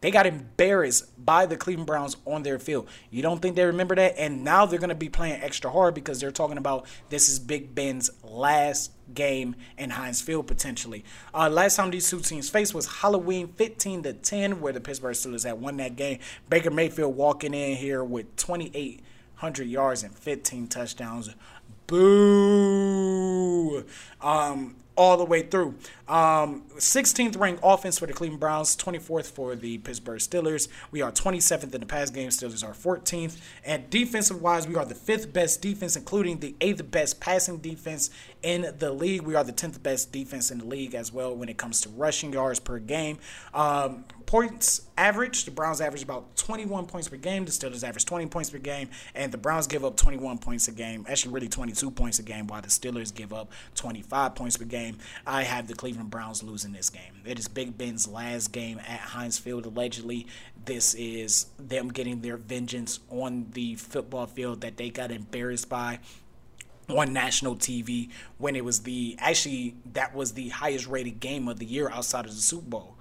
They got embarrassed by the Cleveland Browns on their field. You don't think they remember that? And now they're going to be playing extra hard because they're talking about this is Big Ben's last game in Heinz Field potentially. Uh, last time these two teams faced was Halloween 15 to 10, where the Pittsburgh Steelers had won that game. Baker Mayfield walking in here with 2,800 yards and 15 touchdowns. Boo! Um, all the way through. Um, 16th ranked offense for the Cleveland Browns, 24th for the Pittsburgh Steelers. We are 27th in the pass game. Steelers are 14th. And defensive wise, we are the fifth best defense, including the eighth best passing defense in the league. We are the 10th best defense in the league as well when it comes to rushing yards per game. Um, points average, the Browns average about 21 points per game. The Steelers average 20 points per game. And the Browns give up 21 points a game, actually, really 22 points a game, while the Steelers give up 25 points per game. I have the Cleveland Browns losing this game. It is Big Ben's last game at Heinz Field, allegedly. This is them getting their vengeance on the football field that they got embarrassed by on national TV when it was the actually that was the highest rated game of the year outside of the Super Bowl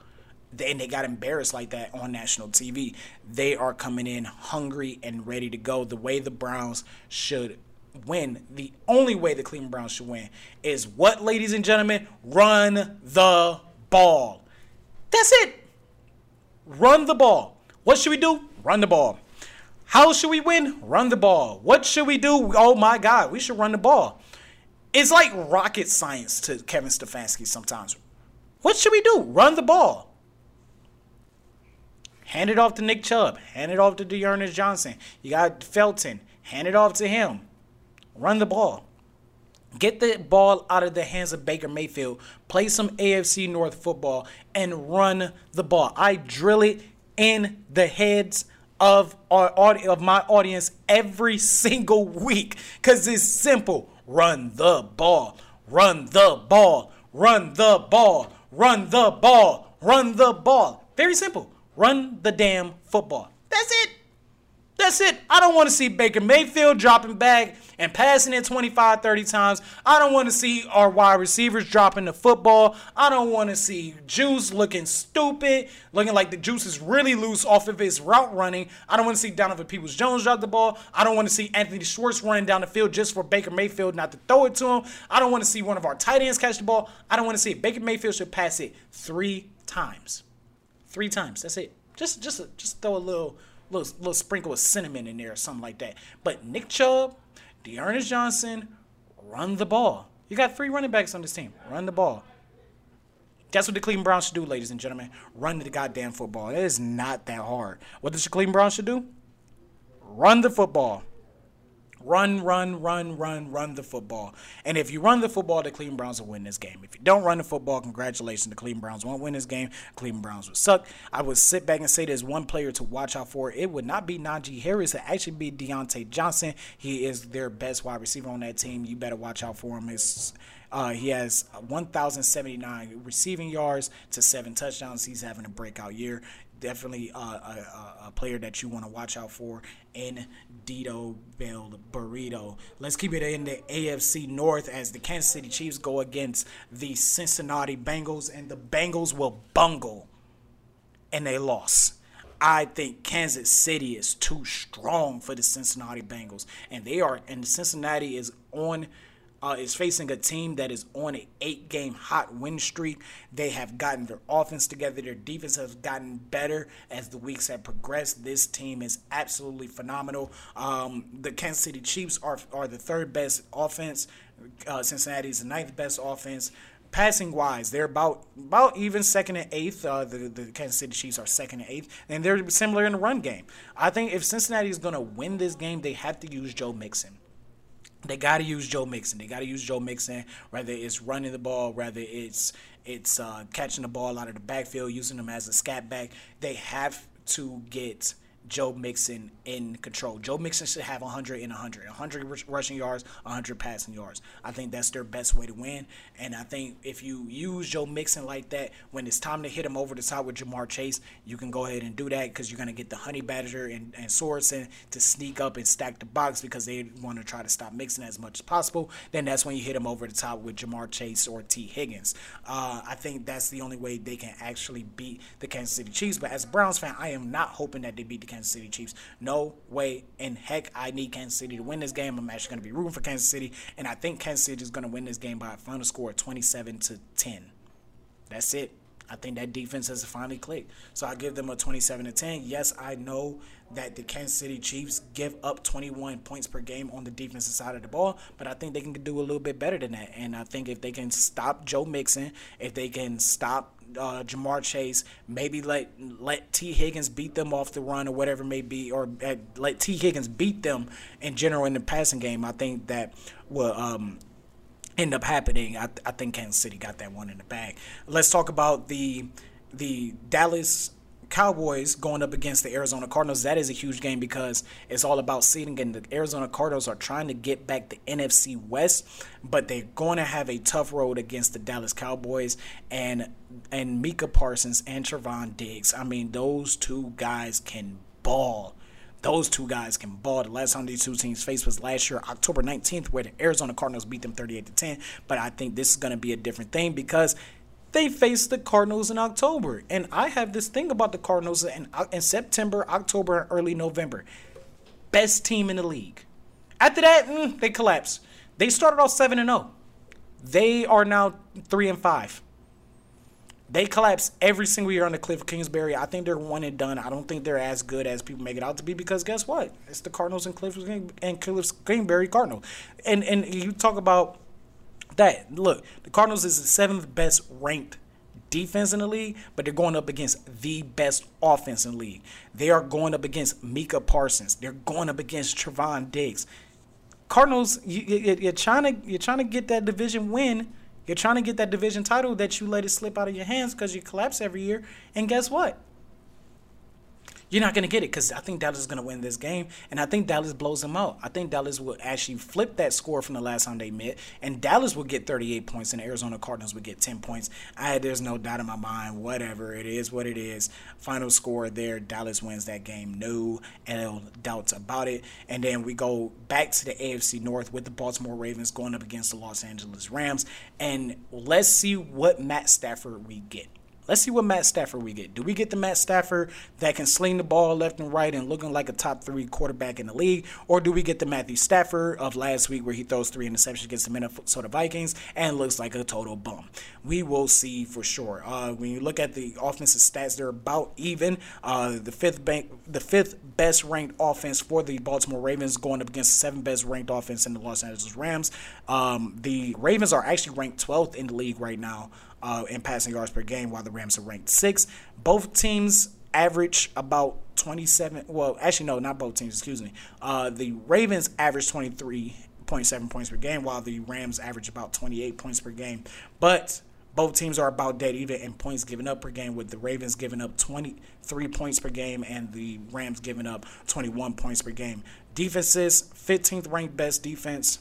and they got embarrassed like that on national TV. They are coming in hungry and ready to go. The way the Browns should win, the only way the Cleveland Browns should win is what, ladies and gentlemen? Run the ball. That's it. Run the ball. What should we do? Run the ball. How should we win? Run the ball. What should we do? Oh my God, we should run the ball. It's like rocket science to Kevin Stefanski sometimes. What should we do? Run the ball. Hand it off to Nick Chubb. Hand it off to D'Ernest Johnson. You got Felton. Hand it off to him. Run the ball. Get the ball out of the hands of Baker Mayfield. Play some AFC North football and run the ball. I drill it in the heads of our of my audience every single week cuz it's simple. Run the ball. Run the ball. Run the ball. Run the ball. Run the ball. Very simple. Run the damn football. That's it. That's it. I don't want to see Baker Mayfield dropping back and passing it 25, 30 times. I don't want to see our wide receivers dropping the football. I don't want to see Juice looking stupid, looking like the juice is really loose off of his route running. I don't want to see Donovan Peoples Jones drop the ball. I don't want to see Anthony Schwartz running down the field just for Baker Mayfield not to throw it to him. I don't want to see one of our tight ends catch the ball. I don't want to see it. Baker Mayfield should pass it three times three times. That's it. Just just just throw a little little little sprinkle of cinnamon in there or something like that. But Nick Chubb, D'Ernest Johnson, run the ball. You got three running backs on this team. Run the ball. That's what the Cleveland Browns should do, ladies and gentlemen. Run the goddamn football. It is not that hard. What does the Cleveland Browns should do? Run the football. Run, run, run, run, run the football. And if you run the football, the Cleveland Browns will win this game. If you don't run the football, congratulations. The Cleveland Browns won't win this game. Cleveland Browns would suck. I would sit back and say there's one player to watch out for. It would not be Najee Harris. It actually be Diontae Johnson. He is their best wide receiver on that team. You better watch out for him. It's uh, he has 1,079 receiving yards to seven touchdowns. He's having a breakout year. Definitely uh, a, a, player that you want to watch out for in Dito Bell Burrito. Let's keep it in the AFC North as the Kansas City Chiefs go against the Cincinnati Bengals, and the Bengals will bungle, and they lost. I think Kansas City is too strong for the Cincinnati Bengals, and they are. And Cincinnati is on uh, is facing a team that is on an eight game hot win streak. They have gotten their offense together. Their defense has gotten better as the weeks have progressed. This team is absolutely phenomenal. Um, the Kansas City Chiefs are, are the third best offense. Uh, Cincinnati is the ninth best offense passing wise, they're about about even second and eighth. Uh, the the Kansas City Chiefs are second and eighth, and they're similar in the run game. I think if Cincinnati is going to win this game, they have to use Joe Mixon. They got to use Joe Mixon. They got to use Joe Mixon, whether it's running the ball, whether it's it's uh, catching the ball out of the backfield, using them as a scat back. They have to get Joe Mixon in control. Joe Mixon should have 100 and 100, 100 rushing yards, 100 passing yards. I think that's their best way to win. And I think if you use Joe Mixon like that, when it's time to hit him over the top with Ja'Marr Chase, you can go ahead and do that because you're going to get the Honey Badger and, and Sorensen to sneak up and stack the box because they want to try to stop Mixon as much as possible. Then that's when you hit him over the top with Ja'Marr Chase or Tee Higgins. Uh, I think that's the only way they can actually beat the Kansas City Chiefs. But as a Browns fan, I am not hoping that they beat the Kansas City Chiefs. No way in heck I need Kansas City to win this game. I'm actually going to be rooting for Kansas City, and I think Kansas City is going to win this game by a final score of 27 to 10. That's it. I think that defense has finally clicked. So I give them a 27 to 10. Yes, I know that the Kansas City Chiefs give up 21 points per game on the defensive side of the ball, but I think they can do a little bit better than that. And I think if they can stop Joe Mixon, if they can stop uh, Ja'Marr Chase, maybe let let Tee Higgins beat them off the run or whatever it may be, or uh, let Tee Higgins beat them in general in the passing game, I think that will um, end up happening. I, I think Kansas City got that one in the bag. Let's talk about the the Dallas Cowboys going up against the Arizona Cardinals. That is a huge game because it's all about seeding, and the Arizona Cardinals are trying to get back the NFC West, but they're going to have a tough road against the Dallas Cowboys and and Micah Parsons and Trevon Diggs. I mean, those two guys can ball. Those two guys can ball. The last time these two teams faced was last year, October 19th, where the Arizona Cardinals beat them 38 to 10. But I think this is going to be a different thing because they faced the Cardinals in October. And I have this thing about the Cardinals in, in September, October, and early November. Best team in the league. After that, mm, they collapsed. They started off 7 and 0. They are now 3 and 5. They collapse every single year on the Cliff Kingsbury. I think they're one and done. I don't think they're as good as people make it out to be because guess what? It's the Cardinals and Cliff and Cliff Kingsbury Cardinal. And and you talk about that. Look, the Cardinals is the seventh best ranked defense in the league, but they're going up against the best offense in the league. They are going up against Micah Parsons. They're going up against Trevon Diggs. Cardinals, you, are trying to you're trying to get that division win you're trying to get that division title that you let it slip out of your hands because you collapse every year. And guess what? You're not going to get it because I think Dallas is going to win this game, and I think Dallas blows them out. I think Dallas will actually flip that score from the last time they met, and Dallas will get 38 points, and the Arizona Cardinals will get 10 points. I there's no doubt in my mind. Whatever it is, what it is. Final score there, Dallas wins that game. No doubts about it. And then we go back to the AFC North with the Baltimore Ravens going up against the Los Angeles Rams, and let's see what Matt Stafford we get. Let's see what Matt Stafford we get. Do we get the Matt Stafford that can sling the ball left and right and looking like a top three quarterback in the league? Or do we get the Matthew Stafford of last week where he throws three interceptions against the Minnesota Vikings and looks like a total bum? We will see for sure. Uh, when you look at the offensive stats, they're about even. Uh, the fifth bank, the fifth best ranked offense for the Baltimore Ravens going up against the seventh best ranked offense in the Los Angeles Rams. Um, the Ravens are actually ranked 12th in the league right now uh, in passing yards per game, while the Rams are ranked sixth. Both teams average about 27. Well, actually, no, not both teams. Excuse me. Uh, the Ravens average 23.7 points per game, while the Rams average about 28 points per game. But both teams are about dead even in points given up per game, with the Ravens giving up 23 points per game and the Rams giving up 21 points per game. Defenses, 15th ranked best defense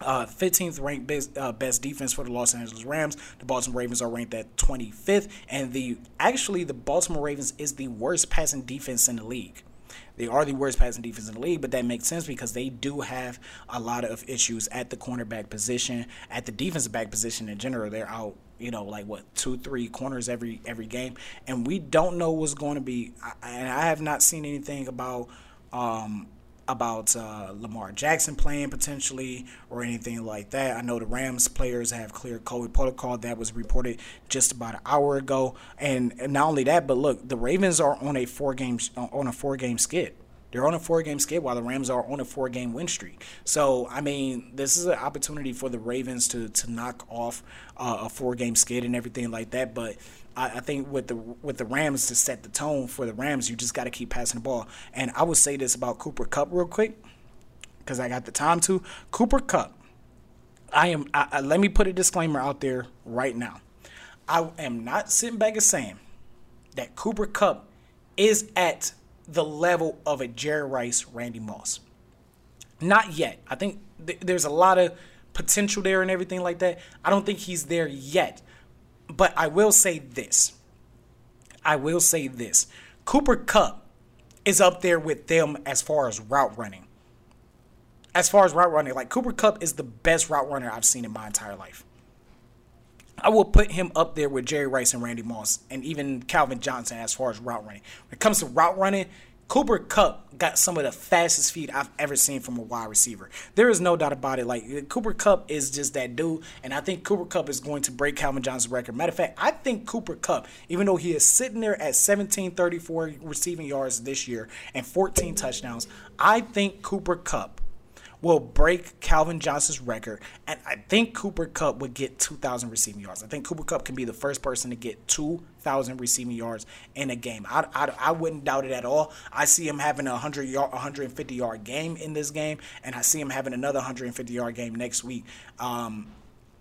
uh, 15th ranked best, uh, best defense for the Los Angeles Rams. The Baltimore Ravens are ranked at 25th, and the actually the Baltimore Ravens is the worst passing defense in the league. They are the worst passing defense in the league, but that makes sense because they do have a lot of issues at the cornerback position, at the defensive back position in general. They're out, you know, like what two, three corners every every game, and we don't know what's going to be. And I have not seen anything about. Um, about uh, Lamar Jackson playing potentially or anything like that. I know the Rams players have clear COVID protocol that was reported just about an hour ago, and, not only that, but look, the Ravens are on a four game on a four game skid. They're on a four game skid while the Rams are on a four game win streak. So, I mean, this is an opportunity for the Ravens to, to knock off uh, a four game skid and everything like that. But I, I, think with the with the Rams to set the tone for the Rams, you just got to keep passing the ball. And I would say this about Cooper Kupp real quick because I got the time to. Cooper Kupp. I am. I, I, let me put a disclaimer out there right now. I am not sitting back and saying that Cooper Kupp is at the level of a Jerry Rice, Randy Moss. Not yet. I think th- there's a lot of potential there and everything like that. I don't think he's there yet. But I will say this. I will say this. Cooper Kupp is up there with them as far as route running. As far as route running, like Cooper Kupp is the best route runner I've seen in my entire life. I will put him up there with Jerry Rice and Randy Moss and even Calvin Johnson as far as route running. When it comes to route running, Cooper Kupp got some of the fastest feet I've ever seen from a wide receiver. There is no doubt about it. Like Cooper Kupp is just that dude, and I think Cooper Kupp is going to break Calvin Johnson's record. Matter of fact, I think Cooper Kupp, even though he is sitting there at 1734 receiving yards this year and 14 touchdowns, I think Cooper Kupp will break Calvin Johnson's record, and I think Cooper Kupp would get 2,000 receiving yards. I think Cooper Kupp can be the first person to get 2,000 receiving yards in a game. I, I, I wouldn't doubt it at all. I see him having a 100 yard, 150 yard game in this game, and I see him having another 150 yard game next week. Um,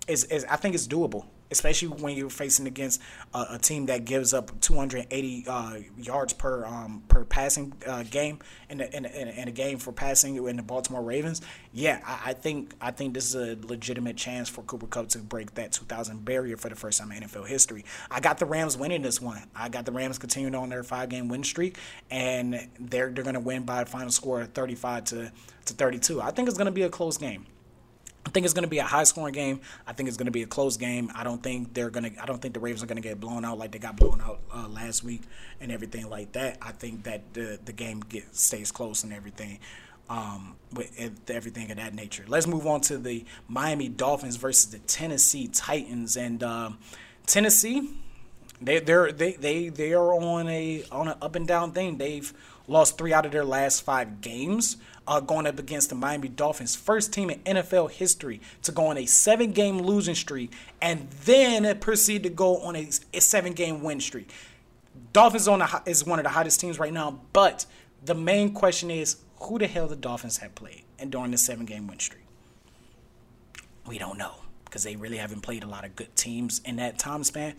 is, is I think it's doable especially when you're facing against a, a team that gives up 280 uh, yards per um, per passing uh, game in a, in, in a game for passing in the Baltimore Ravens. Yeah, I, I, think I think this is a legitimate chance for Cooper Kupp to break that 2,000 barrier for the first time in NFL history. I got the Rams winning this one. I got the Rams continuing on their five game win streak, and they're they're going to win by a final score of 35 to to 32. I think it's going to be a close game. I think it's going to be a high scoring game. I think it's going to be a close game. I don't think they're going to. I don't think the Ravens are going to get blown out like they got blown out uh, last week and everything like that. I think that the the game get, stays close and everything. Um, with everything of that nature. Let's move on to the Miami Dolphins versus the Tennessee Titans and um, Tennessee. They they're they they they are on a on an up and down thing. They've lost three out of their last five games, uh, going up against the Miami Dolphins, first team in NFL history to go on a seven game losing streak and then proceed to go on a, a seven game win streak. Dolphins on is one of the hottest teams right now, but the main question is who the hell the Dolphins have played and during the seven game win streak? We don't know because they really haven't played a lot of good teams in that time span.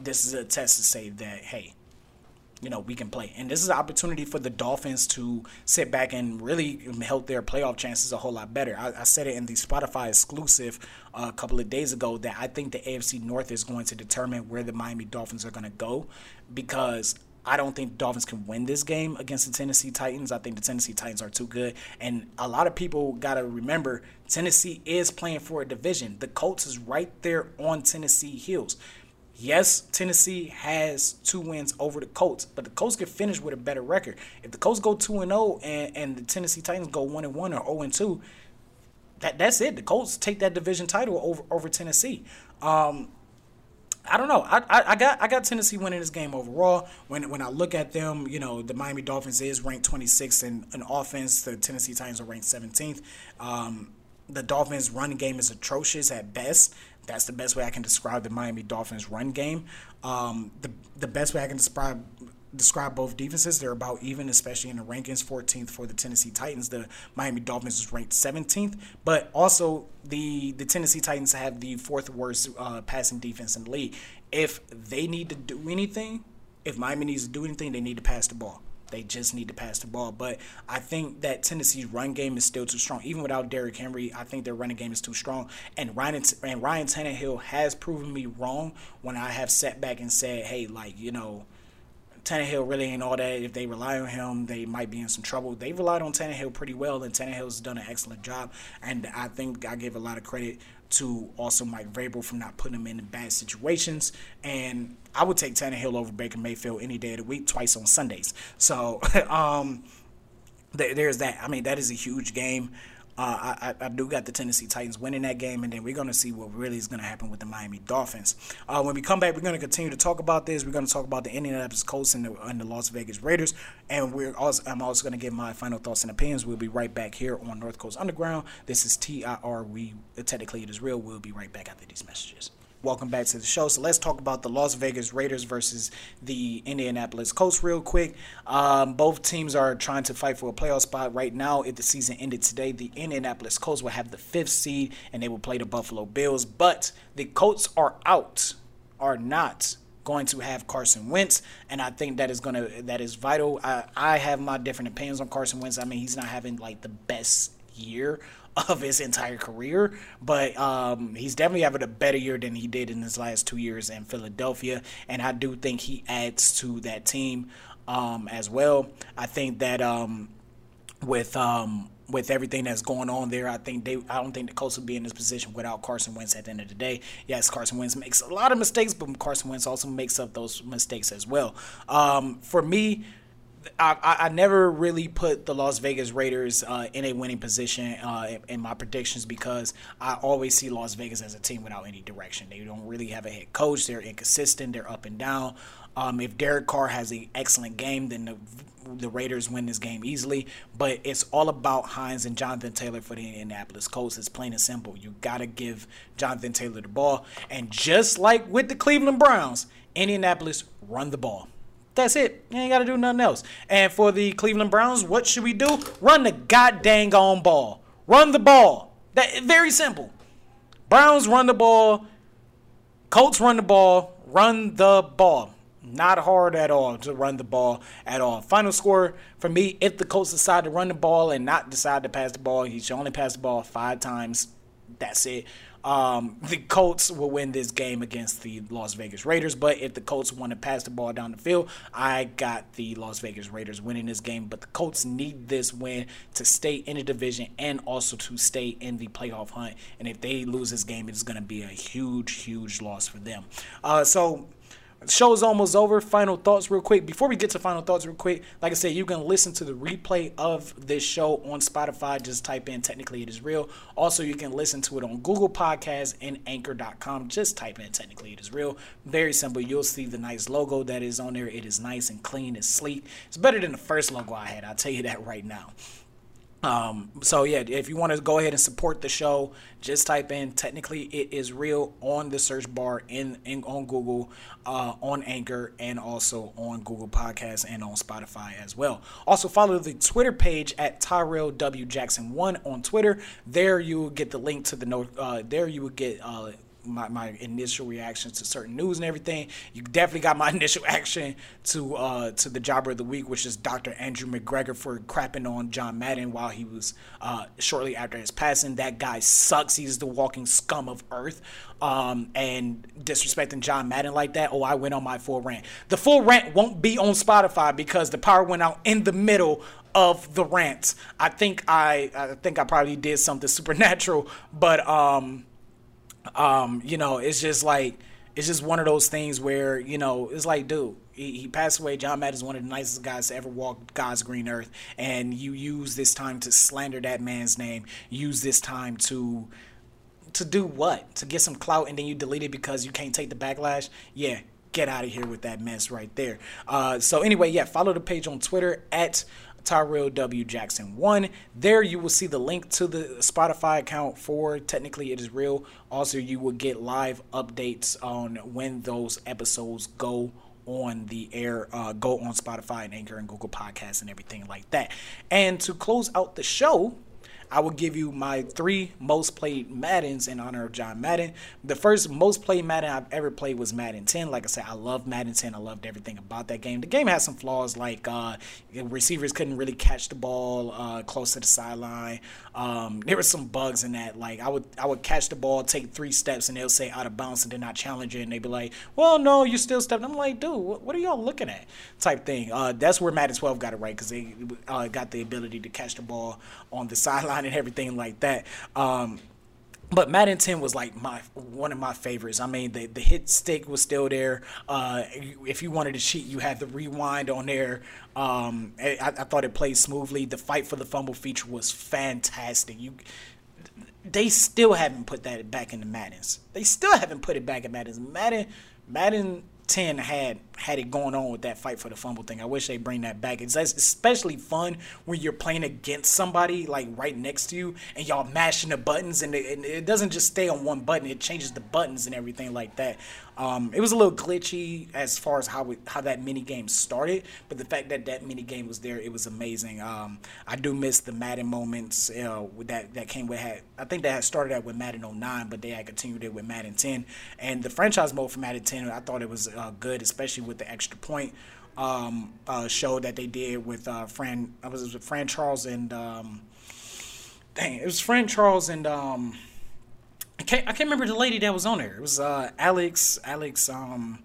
This is a test to say that, hey, you know, we can play. And this is an opportunity for the Dolphins to sit back and really help their playoff chances a whole lot better. I, I said it in the Spotify exclusive uh, a couple of days ago that I think the AFC North is going to determine where the Miami Dolphins are going to go because I don't think the Dolphins can win this game against the Tennessee Titans. I think the Tennessee Titans are too good. And a lot of people got to remember Tennessee is playing for a division. The Colts is right there on Tennessee heels. Yes, Tennessee has two wins over the Colts, but the Colts could finish with a better record. If the Colts go two and zero, oh and the Tennessee Titans go one and one or zero and two, that that's it. The Colts take that division title over over Tennessee. Um, I don't know. I, I, I, got I got Tennessee winning this game overall. When when I look at them, you know, the Miami Dolphins is ranked 26th in, in offense. The Tennessee Titans are ranked 17th. Um, the Dolphins' running game is atrocious at best. That's the best way I can describe the Miami Dolphins run game. Um, the the best way I can describe describe both defenses. They're about even, especially in the rankings. 14th for the Tennessee Titans. The Miami Dolphins is ranked 17th, but also the the Tennessee Titans have the fourth worst uh, passing defense in the league. If they need to do anything, if Miami needs to do anything, they need to pass the ball. They just need to pass the ball. But I think that Tennessee's run game is still too strong. Even without Derrick Henry, I think their running game is too strong. And Ryan and Ryan Tannehill has proven me wrong when I have sat back and said, hey, like, you know, Tannehill really ain't all that. If they rely on him, they might be in some trouble. They relied on Tannehill pretty well, and Tannehill's done an excellent job. And I think I give a lot of credit to also Mike Vrabel for not putting him in bad situations. And I would take Tannehill over Baker Mayfield any day of the week, twice on Sundays. So um, there's that. I mean, that is a huge game. Uh, I, I, do got the Tennessee Titans winning that game, and then we're going to see what really is going to happen with the Miami Dolphins. Uh, when we come back, we're going to continue to talk about this. We're going to talk about the Indianapolis Colts and the, and the Las Vegas Raiders, and we're also I'm also going to give my final thoughts and opinions. We'll be right back here on North Coast Underground. This is TIR. We technically it is real. We'll be right back after these messages. Welcome back to the show. So let's talk about the Las Vegas Raiders versus the Indianapolis Colts real quick. Um, both teams are trying to fight for a playoff spot right now. If the season ended today, the Indianapolis Colts will have the fifth seed and they will play the Buffalo Bills. But the Colts are out, are not going to have Carson Wentz, and I think that is gonna that is vital. I, I have my different opinions on Carson Wentz. I mean, he's not having like the best year of his entire career, but um, he's definitely having a better year than he did in his last two years in Philadelphia, and I do think he adds to that team um, as well. I think that um, with um, with everything that's going on there, I think they I don't think the Colts would be in this position without Carson Wentz at the end of the day. Yes, Carson Wentz makes a lot of mistakes, but Carson Wentz also makes up those mistakes as well. Um, for me, I, I never really put the Las Vegas Raiders uh, in a winning position uh, in, in, my predictions because I always see Las Vegas as a team without any direction. They don't really have a head coach. They're inconsistent. They're up and down. Um, if Derek Carr has an excellent game, then the, the Raiders win this game easily. But it's all about Hines and Jonathan Taylor for the Indianapolis Colts. It's plain and simple. You got to give Jonathan Taylor the ball. And just like with the Cleveland Browns, Indianapolis run the ball. That's it. You ain't got to do nothing else. And for the Cleveland Browns, what should we do? Run the goddamn on ball. Run the ball. That very simple. Browns run the ball. Colts run the ball. Run the ball. Not hard at all to run the ball at all. Final score for me: if the Colts decide to run the ball and not decide to pass the ball, he should only pass the ball five times. That's it um, the Colts will win this game against the Las Vegas Raiders. But if the Colts want to pass the ball down the field, I got the Las Vegas Raiders winning this game. But the Colts need this win to stay in the division and also to stay in the playoff hunt. And if they lose this game, it's going to be a huge, huge loss for them. Uh, so the show is almost over. Final thoughts, real quick. Before we get to final thoughts, real quick, like I said, you can listen to the replay of this show on Spotify. Just type in Technically It Is Real. Also, you can listen to it on Google Podcasts and Anchor.com. Just type in Technically It Is Real. Very simple. You'll see the nice logo that is on there. It is nice and clean and sleek. It's better than the first logo I had. I'll tell you that right now. Um, so yeah, if you want to go ahead and support the show, just type in technically it is real on the search bar in, in on Google, uh, on Anchor, and also on Google Podcasts and on Spotify as well. Also follow the Twitter page at Tyrell W Jackson one on Twitter. There you will get the link to the note. Uh, there you will get uh, my, my initial reactions to certain news and everything. You definitely got my initial action to uh, to the jobber of the week, which is Dr. Andrew McGregor for crapping on John Madden while he was uh, shortly after his passing. That guy sucks. He's the walking scum of earth. Um, and disrespecting John Madden like that. Oh, I went on my full rant. The full rant won't be on Spotify because the power went out in the middle of the rant. I think I I think I probably did something supernatural, but um um, you know, it's just like it's just one of those things where you know it's like, dude, he, he passed away. John Madden is one of the nicest guys to ever walk God's green earth, and you use this time to slander that man's name. Use this time to to do what? To get some clout, and then you delete it because you can't take the backlash. Yeah, get out of here with that mess right there. Uh, so anyway, yeah, follow the page on Twitter at Tyrell W. Jackson 1. There you will see the link to the Spotify account for Technically It Is Real. Also, you will get live updates on when those episodes go on the air, uh, go on Spotify and Anchor and Google Podcasts and everything like that. And to close out the show, I will give you my three most played Maddens in honor of John Madden. The first most played Madden I've ever played was Madden 10. Like I said, I love Madden 10. I loved everything about that game. The game has some flaws, like uh, receivers couldn't really catch the ball uh, close to the sideline. Um, there were some bugs in that. Like I would I would catch the ball, take three steps, and they'll say out of bounds, and then I challenge it, and they'd be like, "Well, no, you still stepped." I'm like, "Dude, what, what are y'all looking at?" Type thing. Uh, that's where Madden 12 got it right because they uh, got the ability to catch the ball on the sideline and everything like that. Um, but Madden 10 was like my one of my favorites. I mean, the the hit stick was still there. Uh, if you wanted to cheat, you had the rewind on there. Um, I, I, thought it played smoothly. The fight for the fumble feature was fantastic. You, they still haven't put that back in the Maddens. They still haven't put it back in Maddens. Madden, Madden 10 had had it going on with that fight for the fumble thing. I wish they bring that back. It's especially fun when you're playing against somebody like right next to you and y'all mashing the buttons and it, it doesn't just stay on one button. It changes the buttons and everything like that. Um, it was a little glitchy as far as how we, how that mini game started, but the fact that that mini game was there, it was amazing. Um, I do miss the Madden moments uh, that that came with. Had, I think that had started out with Madden 09, but they had continued it with Madden 10. And the franchise mode for Madden 10, I thought it was uh, good, especially with the extra point um, uh, show that they did with uh, Fran. I was with Fran Charles and um, dang, it was Fran Charles and um, I can't I can't remember the lady that was on there. It was uh, Alex Alex um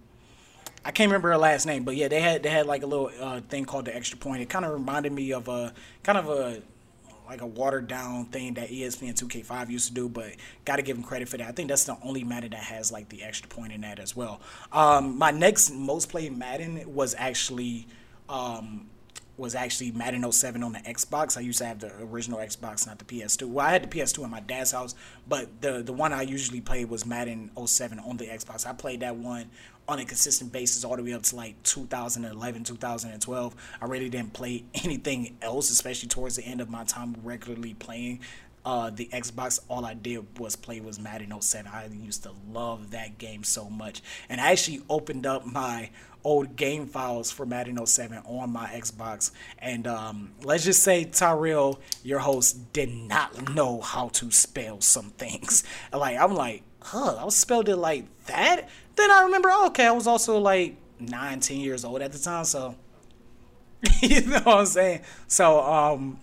I can't remember her last name, but yeah, they had they had like a little uh, thing called the extra point. It kind of reminded me of a kind of a like a watered down thing that ESPN 2K5 used to do, but got to give them credit for that. I think that's the only Madden that has like the extra point in that as well. Um, my next most played Madden was actually um, was actually Madden 07 on the Xbox. I used to have the original Xbox, not the PS2. Well, I had the PS2 in my dad's house, but the the one I usually played was Madden 07 on the Xbox. I played that one on a consistent basis all the way up to like 2011, 2012. I really didn't play anything else, especially towards the end of my time regularly playing uh, the Xbox, all I did was play was Madden 07. I used to love that game so much. And I actually opened up my old game files for Madden 07 on my Xbox. And um, let's just say Tyrell, your host, did not know how to spell some things. Like, I'm like, huh, I was spelled it like that? Then I remember, oh, okay, I was also like 19 years old at the time. So, you know what I'm saying? So, um,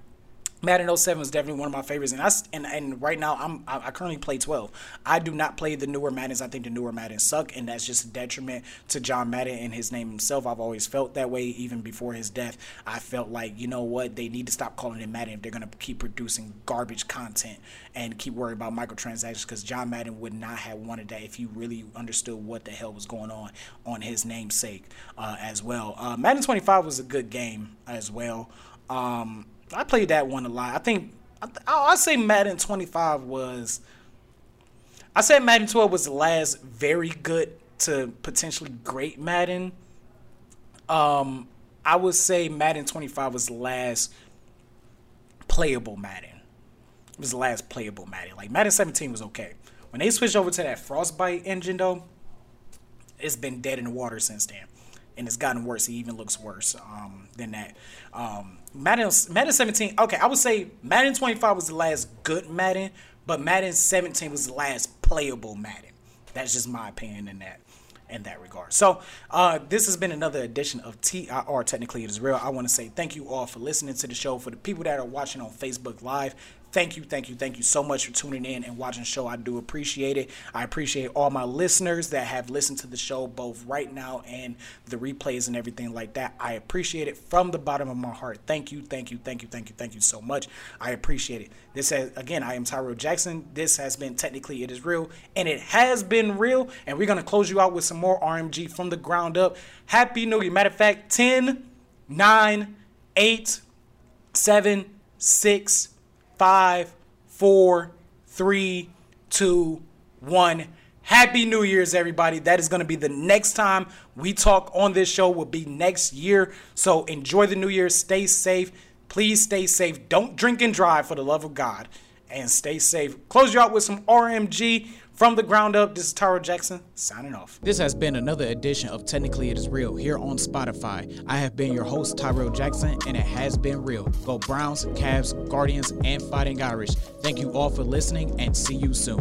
Madden 07 was definitely one of my favorites, and I and, and right now I'm I, I, currently play 12. I do not play the newer Maddens. I think the newer Maddens suck, and that's just a detriment to John Madden and his name himself. I've always felt that way, even before his death. I felt like you know what they need to stop calling it Madden if they're gonna keep producing garbage content and keep worrying about microtransactions. Because John Madden would not have wanted that if he really understood what the hell was going on on his namesake uh, as well. Uh, Madden 25 was a good game as well. Um, I played that one a lot. I think I, I say Madden 25 was. I say Madden 12 was the last very good to potentially great Madden. Um, I would say Madden 25 was the last playable Madden. It was the last playable Madden. Like Madden 17 was okay. When they switched over to that Frostbite engine though, it's been dead in the water since then and it's gotten worse. It even looks worse um, than that. Um, Madden Madden 17. Okay, I would say Madden 25 was the last good Madden, but Madden 17 was the last playable Madden. That's just my opinion in that in that regard. So uh, this has been another edition of TIR. Technically, it is real. I want to say thank you all for listening to the show. For the people that are watching on Facebook Live, Thank you, thank you, thank you so much for tuning in and watching the show. I do appreciate it. I appreciate all my listeners that have listened to the show both right now and the replays and everything like that. I appreciate it from the bottom of my heart. Thank you, thank you, thank you, thank you, thank you so much. I appreciate it. This has again, I am Tyrell Jackson. This has been technically it is real, and it has been real. And we're gonna close you out with some more RMG from the ground up. Happy New Year. Matter of fact, 10, 9, 8, 7, 6, five, four, three, two, one. Happy New Year's, everybody. That is going to be the next time we talk on this show, will be next year. So enjoy the New Year. Stay safe. Please stay safe. Don't drink and drive for the love of God. and stay safe. Close you out with some RMG from the ground up. This is Tyrell Jackson signing off. This has been another edition of Technically It Is Real here on Spotify. I have been your host, Tyrell Jackson, and it has been real. Go Browns, Cavs, Guardians, and Fighting Irish. Thank you all for listening and see you soon.